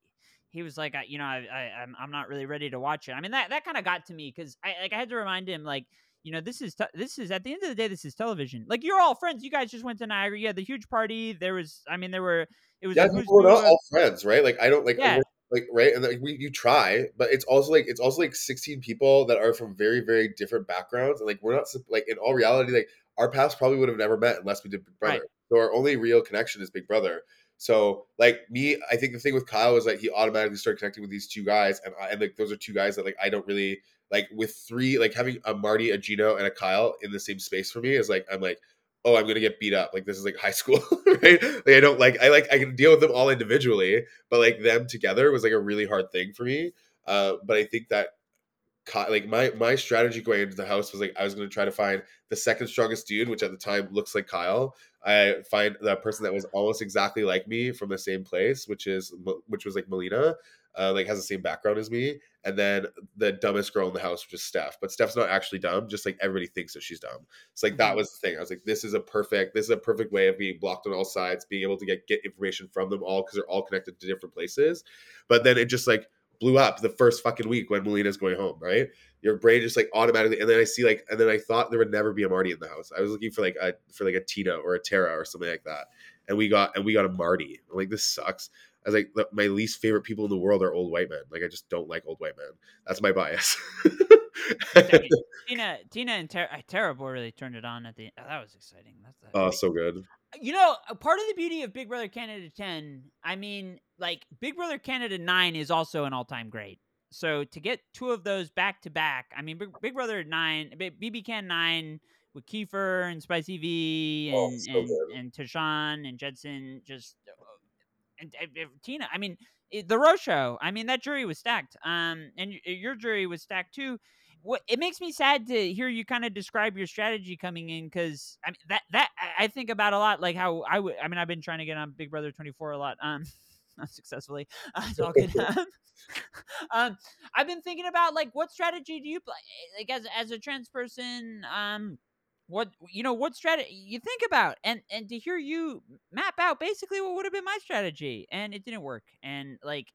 he was like, I, you know, I, I I'm I'm not really ready to watch it. I mean, that that kind of got to me because I like I had to remind him like you know this is te- this is at the end of the day this is television. Like you're all friends. You guys just went to Niagara. You had the huge party. There was, I mean, there were. It was Yeah, we're not all friends, right? Like I don't like Yeah. like right, and like we you try, but it's also like it's also like sixteen people that are from very very different backgrounds, and like we're not like in all reality, like our paths probably would have never met unless we did Big Brother. Right. So our only real connection is Big Brother. So like me, I think the thing with Kyle is like he automatically started connecting with these two guys, and I, and like those are two guys that like I don't really like with three like having a Marty, a Gino, and a Kyle in the same space for me is like I'm like oh I'm gonna get beat up like this is like high [laughs] school right like I don't like I like I can deal with them all individually but like them together was like a really hard thing for me uh but I think that like my my strategy going into the house was like I was going to try to find the second strongest dude, which at the time looks like Kyle. I find that person that was almost exactly like me from the same place, which is which was like Melina, uh, like has the same background as me, and then the dumbest girl in the house, which is Steph. But Steph's not actually dumb, just like everybody thinks that she's dumb. It's like that Mhm. was the thing. I was like, this is a perfect, this is a perfect way of being blocked on all sides, being able to get get information from them all because they're all connected to different places. But then it just like blew up the first fucking week when Melina's going home, right? Your brain just like automatically, and then I see like, and then I thought there would never be a Marty in the house. I was looking for like a for like a Tina or a Tara or something like that, and we got and we got a Marty. I'm like, this sucks. I was like, my least favorite people in the world are old white men. Like, I just don't like old white men. That's my bias. [laughs] Tina, [laughs] Tina, and Tara, uh, Tara Boy really turned it on at the. That was exciting. That's that. oh, so good. you know, part of the beauty of Big Brother Canada 10, I mean, like Big Brother Canada 9 is also an all-time great. So to get two of those back to back, I mean, Big, Big Brother 9, B- BB Can 9 with Kiefer and Spicy V Oh, and so and, good. and Tashawn and Judson, just uh, and, and- and Tina. I mean, it, the Row Show. I mean, that jury was stacked. Um, and your jury was stacked too what it makes me sad to hear you kind of describe your strategy coming in because I mean that that I- think about a lot like how I would I mean I've been trying to get on Big Brother 24 a lot um [laughs] unsuccessfully uh, [laughs] it's [laughs] all good um, um I've been thinking about like what strategy do you play like as as a trans person um what you know what strategy you think about and and to hear you map out basically what would have been my strategy and it didn't work and like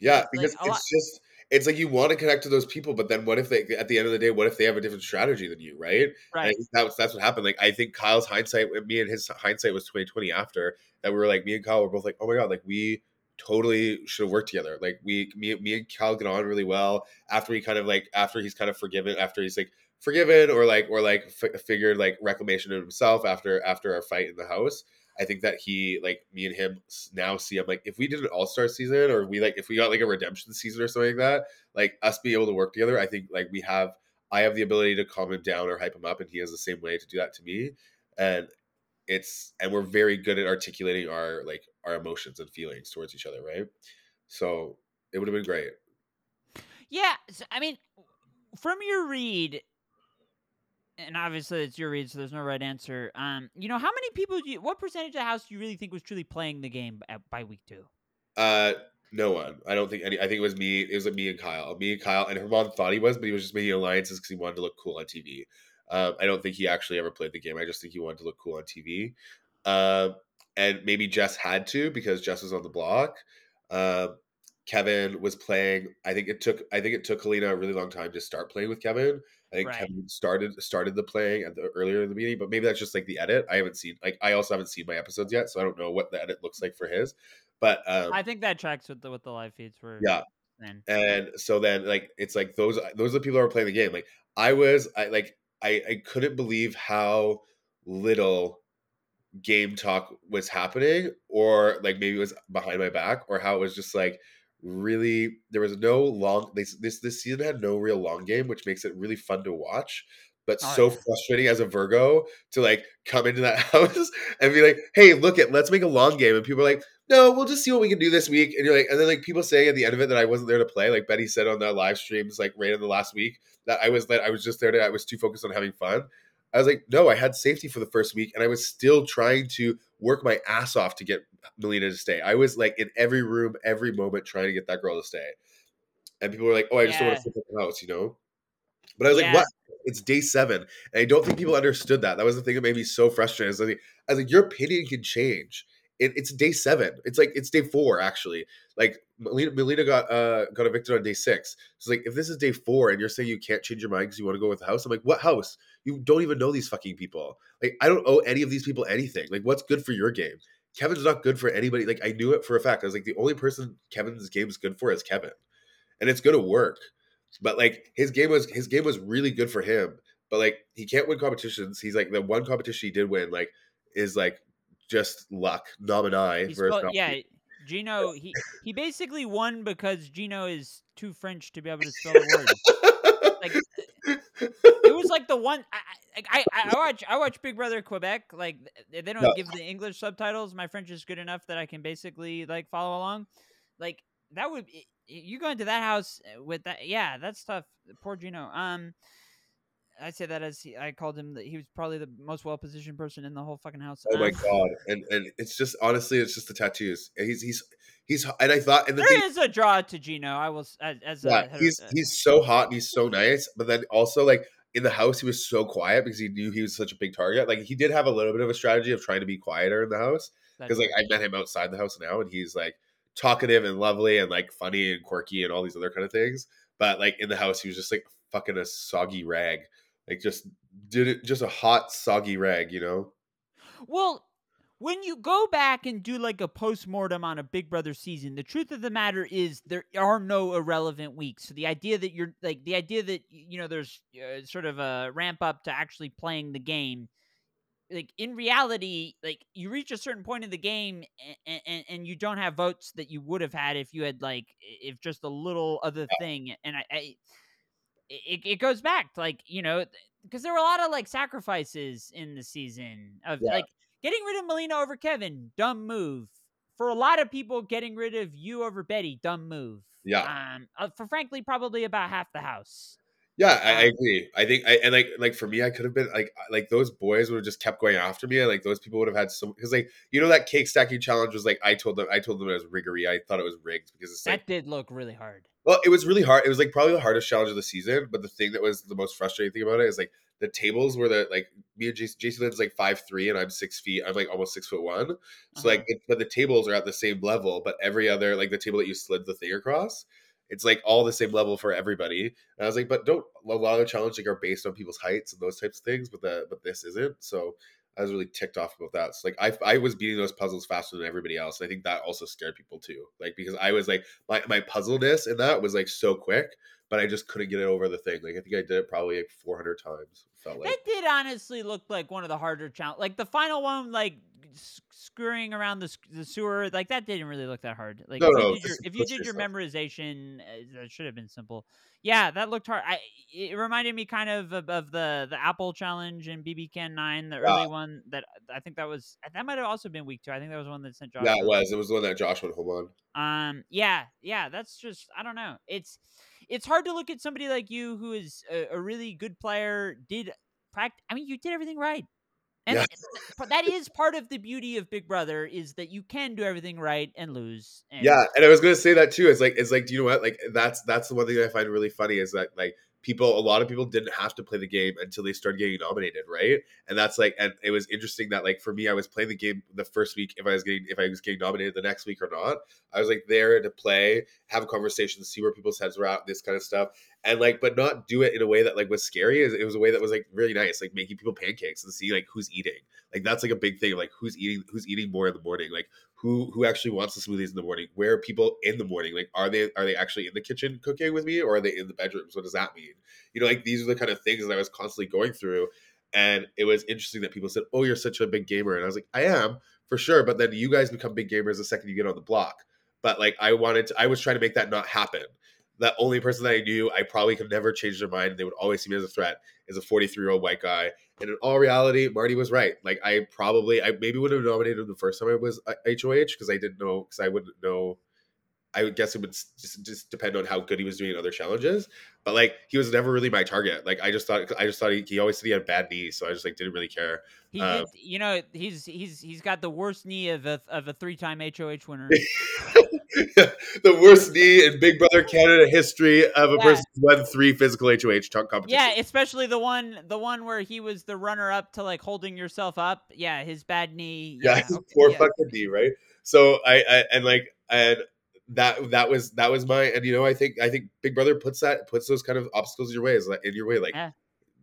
Yeah, It's like because lot- it's just it's like you want to connect to those people, but then what if they at the end of the day, what if they have a different strategy than you, right? Right that's that's what happened. Like I think Kyle's hindsight, me and his hindsight was twenty twenty after that. We were like, me and Kyle were both like, oh my god, like we totally should have worked together. Like we, me, me and Kyle get on really well after he kind of like after he's kind of forgiven, after he's like forgiven or like or like f- figured like reclamation of himself after after our fight in the house. I think that he like me and him now see him like if we did an all star season or we like if we got like a redemption season or something like that, like us being able to work together, I think like we have I have the ability to calm him down or hype him up, and he has the same way to do that to me. And it's and we're very good at articulating our like our emotions and feelings towards each other, right? So it would have been great. Yeah, I mean, from your read, and obviously it's your read, so there's no right answer. Um, you know, how many people do you, what percentage of the house do you really think was truly playing the game by, by week two? Uh, no one. I don't think any. I think it was me. It was like me and Kyle. Me and Kyle, and Herman thought he was, but he was just making alliances because he wanted to look cool on TV. Um, I don't think he actually ever played the game. I just think he wanted to look cool on TV. Um, and maybe Jess had to because Jess was on the block. Um, Kevin was playing. I think it took. I think it took Helena a really long time to start playing with Kevin. I think Right. Kevin started started the playing at the earlier in the meeting, but maybe that's just like the edit. I haven't seen. Like I also haven't seen my episodes yet, so I don't know what the edit looks like for his. But um, I think that tracks with the what the live feeds were. yeah, saying. and so then like it's like those those are the people who are playing the game like i was i like i i couldn't believe how little game talk was happening or like maybe it was behind my back or how it was just like really there was no long this this this season had no real long game which makes it really fun to watch but Oh, so yeah. frustrating as a virgo to like come into that [laughs] house and be like hey look at let's make a long game and people are like no we'll just see what we can do this week and you're like and then like people saying at the end of it that i wasn't there to play like betty said on the live streams like right in the last week that i was that i was just there to i was too focused on having fun I was like, no, I had safety for the first week, and I was still trying to work my ass off to get Melina to stay. I was like in every room, every moment, trying to get that girl to stay. And people were like, oh, I just don't want Yeah. to flip the house, you know. But I was Yeah. like, what? It's day seven, and I don't think people understood that. That was the thing that made me so frustrated. I was like, I was like your opinion can change it, it's day seven. It's like it's day four actually. Like Melina, Melina got uh got evicted on day six. So like if this is day four and you're saying you can't change your mind because you want to go with the house, I'm like, what house? You don't even know these fucking people. Like I don't owe any of these people anything. Like what's good for your game? Kevin's not good for anybody. Like I knew it for a fact. I was like the only person Kevin's game is good for is Kevin, and it's gonna work. But like his game was his game was really good for him. But like he can't win competitions. He's like the one competition he did win like is like just luck, nominee. He's spelled, yeah, Gino. He he basically won because Gino is too French to be able to spell the word. like [laughs] it was like the one I, I I watch I watch Big Brother Quebec. Like they don't no. give the English subtitles. My French is good enough that I can basically like follow along. Like that would you go into that house with that? Yeah, that's tough. Poor Gino. Um, I say that as he, I called him that he was probably the most well positioned person in the whole fucking house. Oh my god! And and it's just honestly, it's just the tattoos. He's he's he's and I thought and the there thing, is a draw to Gino. I will as, as yeah, a, he's uh, he's so hot and he's so nice, but then also like in the house he was so quiet because he knew he was such a big target. Like he did have a little bit of a strategy of trying to be quieter in the house because like I met him outside the house now and he's like talkative and lovely and like funny and quirky and all these other kind of things. But like in the house he was just like fucking a soggy rag like just did it just a hot soggy rag you know? Well when you go back and do like a post-mortem on a big brother season the truth of the matter is there are no irrelevant weeks. So the idea that you're like the idea that you know there's uh, sort of a ramp up to actually playing the game like in reality like you reach a certain point in the game and, and, and you don't have votes that you would have had if you had like if just a little other thing. And i, I it, it goes back to like you know because there were a lot of like sacrifices in the season of yeah. like getting rid of Melina over Kevin, dumb move. For a lot of people, getting rid of you over Betty, dumb move. Yeah. Um, uh, for frankly, probably about half the house. Yeah, I, I, um agree. I think, I, and like, like for me, I could have been like, like those boys would have just kept going after me, and like those people would have had some because like you know that cake stacking challenge was like I told them, I told them it was riggery. I thought it was rigged because it's that like, did look really hard. Well, it was really hard. It was like probably the hardest challenge of the season. But the thing that was the most frustrating thing about it is like the tables were the like me and JC, JC Lynn's like five three and I'm six feet. I'm like almost six foot one. So uh-huh. like, it, but the tables are at the same level. But every other like the table that you slid the thing across, it's like all the same level for everybody. And I was like, but don't a lot of the challenges like, are based on people's heights and those types of things. But the but this isn't. So I was really ticked off about that. So like I I was beating those puzzles faster than everybody else. And I think that also scared people too. Like because I was like my my puzzleness in that was like so quick, but I just couldn't get it over the thing. Like I think I did it probably like 400 times. Felt like it did honestly look like one of the harder challenges. Like the final one, like screwing around the, the sewer like that didn't really look that hard. Like no, if, no, you did your, if you did your memorization uh, that should have been simple. Yeah that looked hard. I, it reminded me kind of, of, of the the apple challenge in bb can 9 the early one that i think that was that might have also been week two. I think that was one that sent josh yeah it was it was the one that josh went home on. Um yeah yeah that's just i don't know. It's it's hard to look at somebody like you who is a, a really good player did practice i mean you did everything right and yeah. that is part of the beauty of Big Brother is that you can do everything right and lose. And yeah, and I was gonna say that too. It's like it's like, do you know what? Like that's that's the one thing I find really funny is that like people a lot of people didn't have to play the game until they started getting nominated right and that's like and it was interesting that like for me i was playing the game the first week if i was getting if i was getting nominated the next week or not i was like there to play have a conversation see where people's heads were at this kind of stuff and like but not do it in a way that like was scary it was a way that was like really nice like making people pancakes and see like who's eating. Like that's like a big thing like who's eating who's eating more in the morning? Like who who actually wants the smoothies in the morning? Where are people in the morning? Like are they are they actually in the kitchen cooking with me or are they in the bedrooms? What does that mean? You know like these are the kind of things that i was constantly going through and it was interesting that people said oh you're such a big gamer and i was like i am for sure but then you guys become big gamers the second you get on the block. But like i wanted to i was trying to make that not happen the only person that I knew I probably could never change their mind. They would always see me as a threat. Is a 43 year old white guy. And in all reality, Marty was right. Like I probably, I maybe would have nominated him the first time I was HOH uh, because I didn't know because I wouldn't know I would guess it would just just depend on how good he was doing in other challenges. But like he was never really my target. Like I just thought I just thought he, he always said he had bad knees, so I just like didn't really care. He Um, did, you know, he's he's he's got the worst knee of a of a three time HOH winner. [laughs] the worst knee in Big Brother Canada history of a Yeah. person who won three physical HOH talk competitions. Yeah, especially the one the one where he was the runner up to like holding yourself up. Yeah, his bad knee. yeah, Yeah, his okay, poor fucking knee, right? So I, I and like and that that was that was my and you know I think I think Big Brother puts that puts those kind of obstacles in your way is like in your way like Yeah.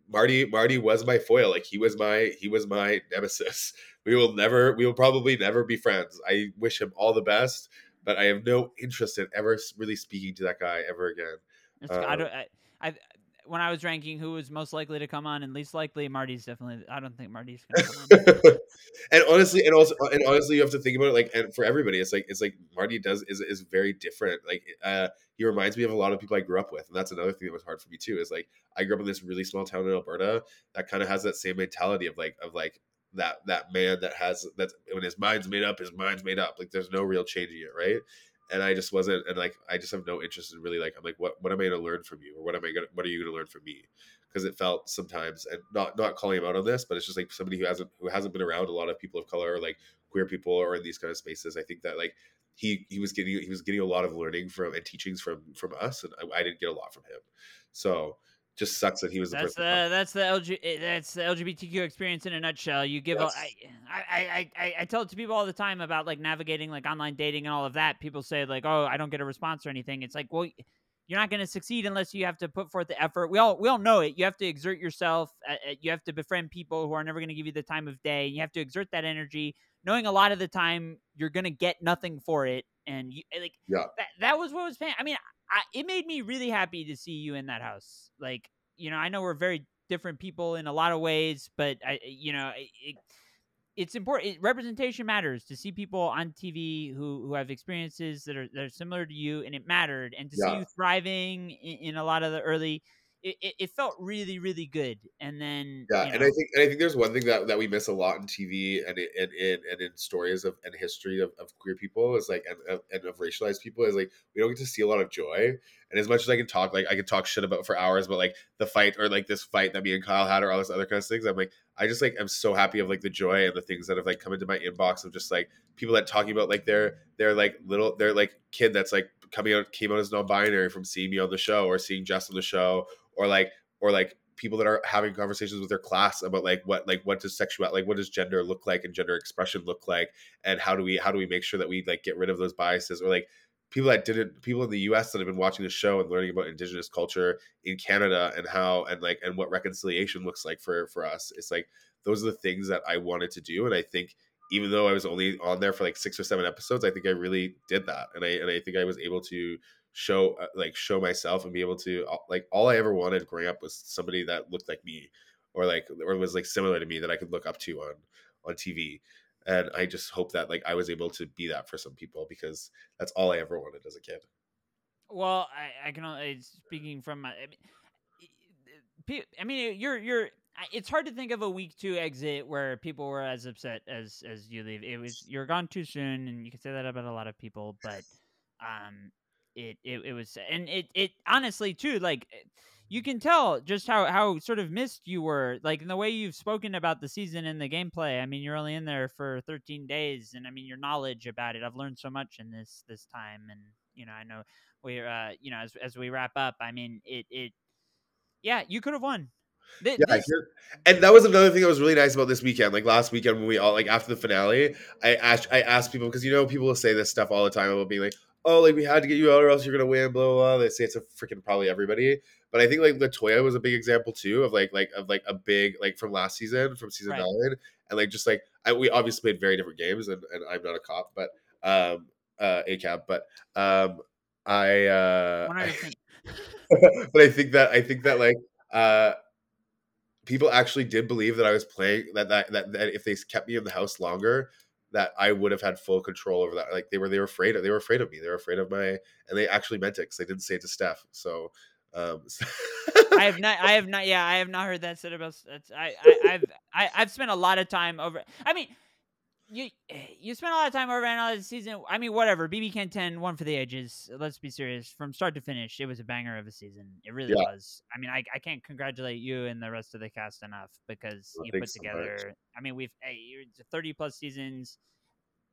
Marty Marty was my foil like he was my he was my nemesis. [laughs] We will never we will probably never be friends. I wish him all the best, but I have no interest in ever really speaking to that guy ever again. It's, I um, don't. I, I when I was ranking who was most likely to come on and least likely, Marty's definitely. I don't think Marty's gonna come on. [laughs] and honestly, and also, and honestly, you have to think about it. Like, and for everybody, it's like it's like Marty does is is very different. Like, uh, he reminds me of a lot of people I grew up with, and that's another thing that was hard for me too. Is like I grew up in this really small town in Alberta that kind of has that same mentality of like of like that that man that has that when his mind's made up, his mind's made up. Like, there's no real changing it, right? And I just wasn't, and like I just have no interest in really like I'm like what what am I going to learn from you, or what am I gonna what are you going to learn from me? because it felt sometimes and not not calling him out on this but it's just like somebody who hasn't who hasn't been around a lot of people of color or like queer people or in these kind of spaces i think that like he he was getting he was getting a lot of learning from and teachings from from us and i, I didn't get a lot from him so just sucks that he was the That's person the that's the LG eh, that's the LGBTQ experience in a nutshell. You give Yes. I, I, I, I, I tell it to people all the time about like navigating like online dating and all of that. People say like, oh, I don't get a response or anything. It's like, well, you're not going to succeed unless you have to put forth the effort. We all we all know it. You have to exert yourself. Uh, you have to befriend people who are never going to give you the time of day. You have to exert that energy, knowing a lot of the time you're going to get nothing for it. And you eh, like Yeah. that that was what was paying. I mean, I, it made me really happy to see you in that house. Like, you know, I know we're very different people in a lot of ways, but I, you know, it, it, it's important. It, representation matters to see people on TV who who have experiences that are that are similar to you, and it mattered. And to see you thriving in, in a lot of the early, it, it, it felt really really good. And then, Yeah, you and I think and I think there's one thing that, that we miss a lot in TV and in and in and in stories of and history of, of queer people is like and, of- and of racialized people is like we don't get to see a lot of joy. And as much as I can talk, like I can talk shit about for hours, but like the fight or like this fight that me and Kyle had or all this other kind of things, I'm like I just like I'm so happy of like the joy and the things that have like come into my inbox of just like people that talking about like their their like little their like kid that's like coming out came out as non-binary from seeing me on the show or seeing Jess on the show or like or like people that are having conversations with their class about like what like what does sexuality like what does gender look like and gender expression look like? And how do we how do we make sure that we like get rid of those biases? Or like people that didn't people in the US that have been watching the show and learning about indigenous culture in Canada and how and like and what reconciliation looks like for for us it's like those are the things that I wanted to do. And I think even though I was only on there for like 6 or 7 episodes I think I really did that. And I and I think I was able to show uh, like show myself and be able to like all I ever wanted growing up was somebody that looked like me or like or was like similar to me that I could look up to on on TV and I just hope that like I was able to be that for some people because that's all I ever wanted as a kid. Well, I, I can only speaking from my. I mean, I mean, you're you're. It's hard to think of a week two exit where people were as upset as as you leave. It was you're gone too soon, and you can say that about a lot of people. But um, it it, it was, and it it honestly too like. You can tell just how, how sort of missed you were, like in the way you've spoken about the season and the gameplay. I mean, you're only in there for 13 days, and I mean, your knowledge about it. I've learned so much in this this time, and you know, I know we're uh you know as, as we wrap up i mean it it yeah you could have won Th- Yeah, and that was another thing that was really nice about this weekend. Like last weekend when we all like after the finale, I asked I asked people because you know people will say this stuff all the time about being like, oh, like we had to get you out or else you're gonna win, blah blah. blah. They say it's a freaking probably everybody, but I think like Latoya was a big example too of like like of like a big like from last season from season Right. nine, and like just like I, we obviously played very different games, and, and I'm not a cop, but um uh a cab, but um I uh 100%. [laughs] but I think that I think that like uh people actually did believe that I was playing that that that, that if they kept me in the house longer that I would have had full control over that like they were they were afraid of they were afraid of me they were afraid of my and they actually meant it because they didn't say it to Steph so um [laughs] i have not i have not yeah i have not heard that said about i, I i've I, i've spent a lot of time over i mean you eh, you spent a lot of time over analyzing the season. I mean, whatever. BB Can 10 one for the ages. Let's be serious. From start to finish, it was a banger of a season. It really Yeah. was. I mean, I, I can't congratulate you and the rest of the cast enough because Well, you put thanks so together. I mean, we've hey, you're 30 plus seasons.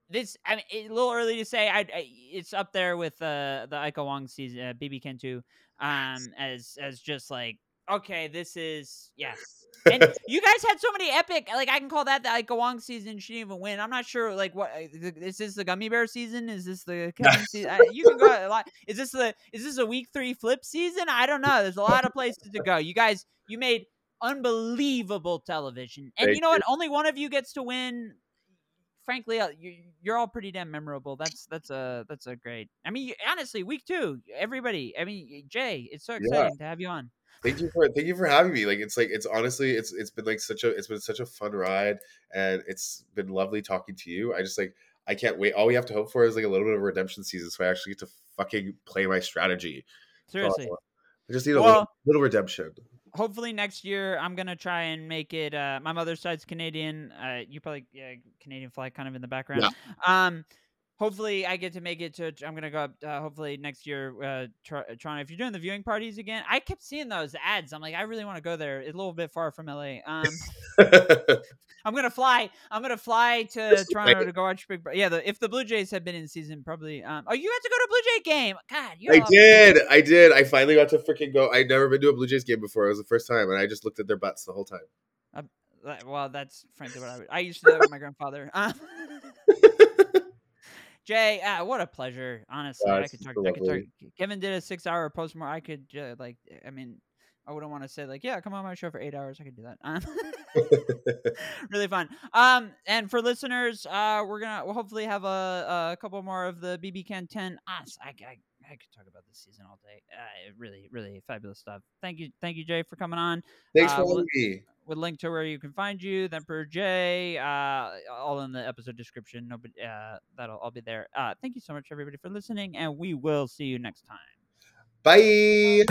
This I mean, a little early to say. I, I it's up there with uh, the Ika Wong season, uh, BB Can 2, um, as as just like okay, this is yes. And [laughs] you guys had so many epic, like I can call that the Ika Wong season. She didn't even win. I'm not sure, like what uh, is this the Gummy Bear season? Is this the [laughs] Kevin season? I- You can go a lot. Is this the is this a week three flip season? I don't know. There's a lot of places to go. You guys, you made unbelievable television, and you Thank know what? Only one of you gets to win. Frankly, uh, you, you're all pretty damn memorable. That's that's a that's a great. I mean, honestly, week two, everybody. I mean, Jay, it's so Yeah. exciting to have you on. Thank you for thank you for having me. Like it's like it's honestly it's it's been like such a it's been such a fun ride and it's been lovely talking to you. I just like I can't wait. All we have to hope for is like a little bit of redemption season, so I actually get to fucking play my strategy. That's all I Seriously. I just need a little, Well, little redemption. hopefully next year I'm gonna try and make it. Uh, my mother's side's Canadian. Uh, you probably yeah, Canadian flag kind of in the background. Um, hopefully I get to make it to. I'm gonna go up. Uh, hopefully next year, uh, Tor- Toronto. If you're doing the viewing parties again, I kept seeing those ads. I'm like, I really want to go there. It's a little bit far from LA. Um, [laughs] [laughs] I'm gonna fly. I'm gonna fly to [laughs] Toronto to go watch Big. Yeah, the, if the Blue Jays had been in season, probably. Um, oh, you had to go to a Blue Jay game. God, you're I did. I did. I finally got to freaking go. I'd never been to a Blue Jays game before. It was the first time, and I just looked at their butts the whole time. That- Well, that's frankly what I would. I used to do that with my grandfather. Um, Jay, ah, what a pleasure. Honestly, Yeah, I could talk. I could talk. Kevin did a six-hour post more. I could uh, like. I mean, I wouldn't want to say like, yeah, come on my show for eight hours. I could do that. Um, [laughs] really fun. Um, and for listeners, uh, we're gonna we'll hopefully have a, a couple more of the BB Can 10. Us, I, I, I could talk about this season all day. Uh, really, really fabulous stuff. Thank you, thank you, Jay, for coming on Thanks Uh, for having me. with link to where you can find you, then per J, uh, all in the episode description. Nobody, uh, that'll all be there. Uh, thank you so much, everybody, for listening, and we will see you next time. Bye.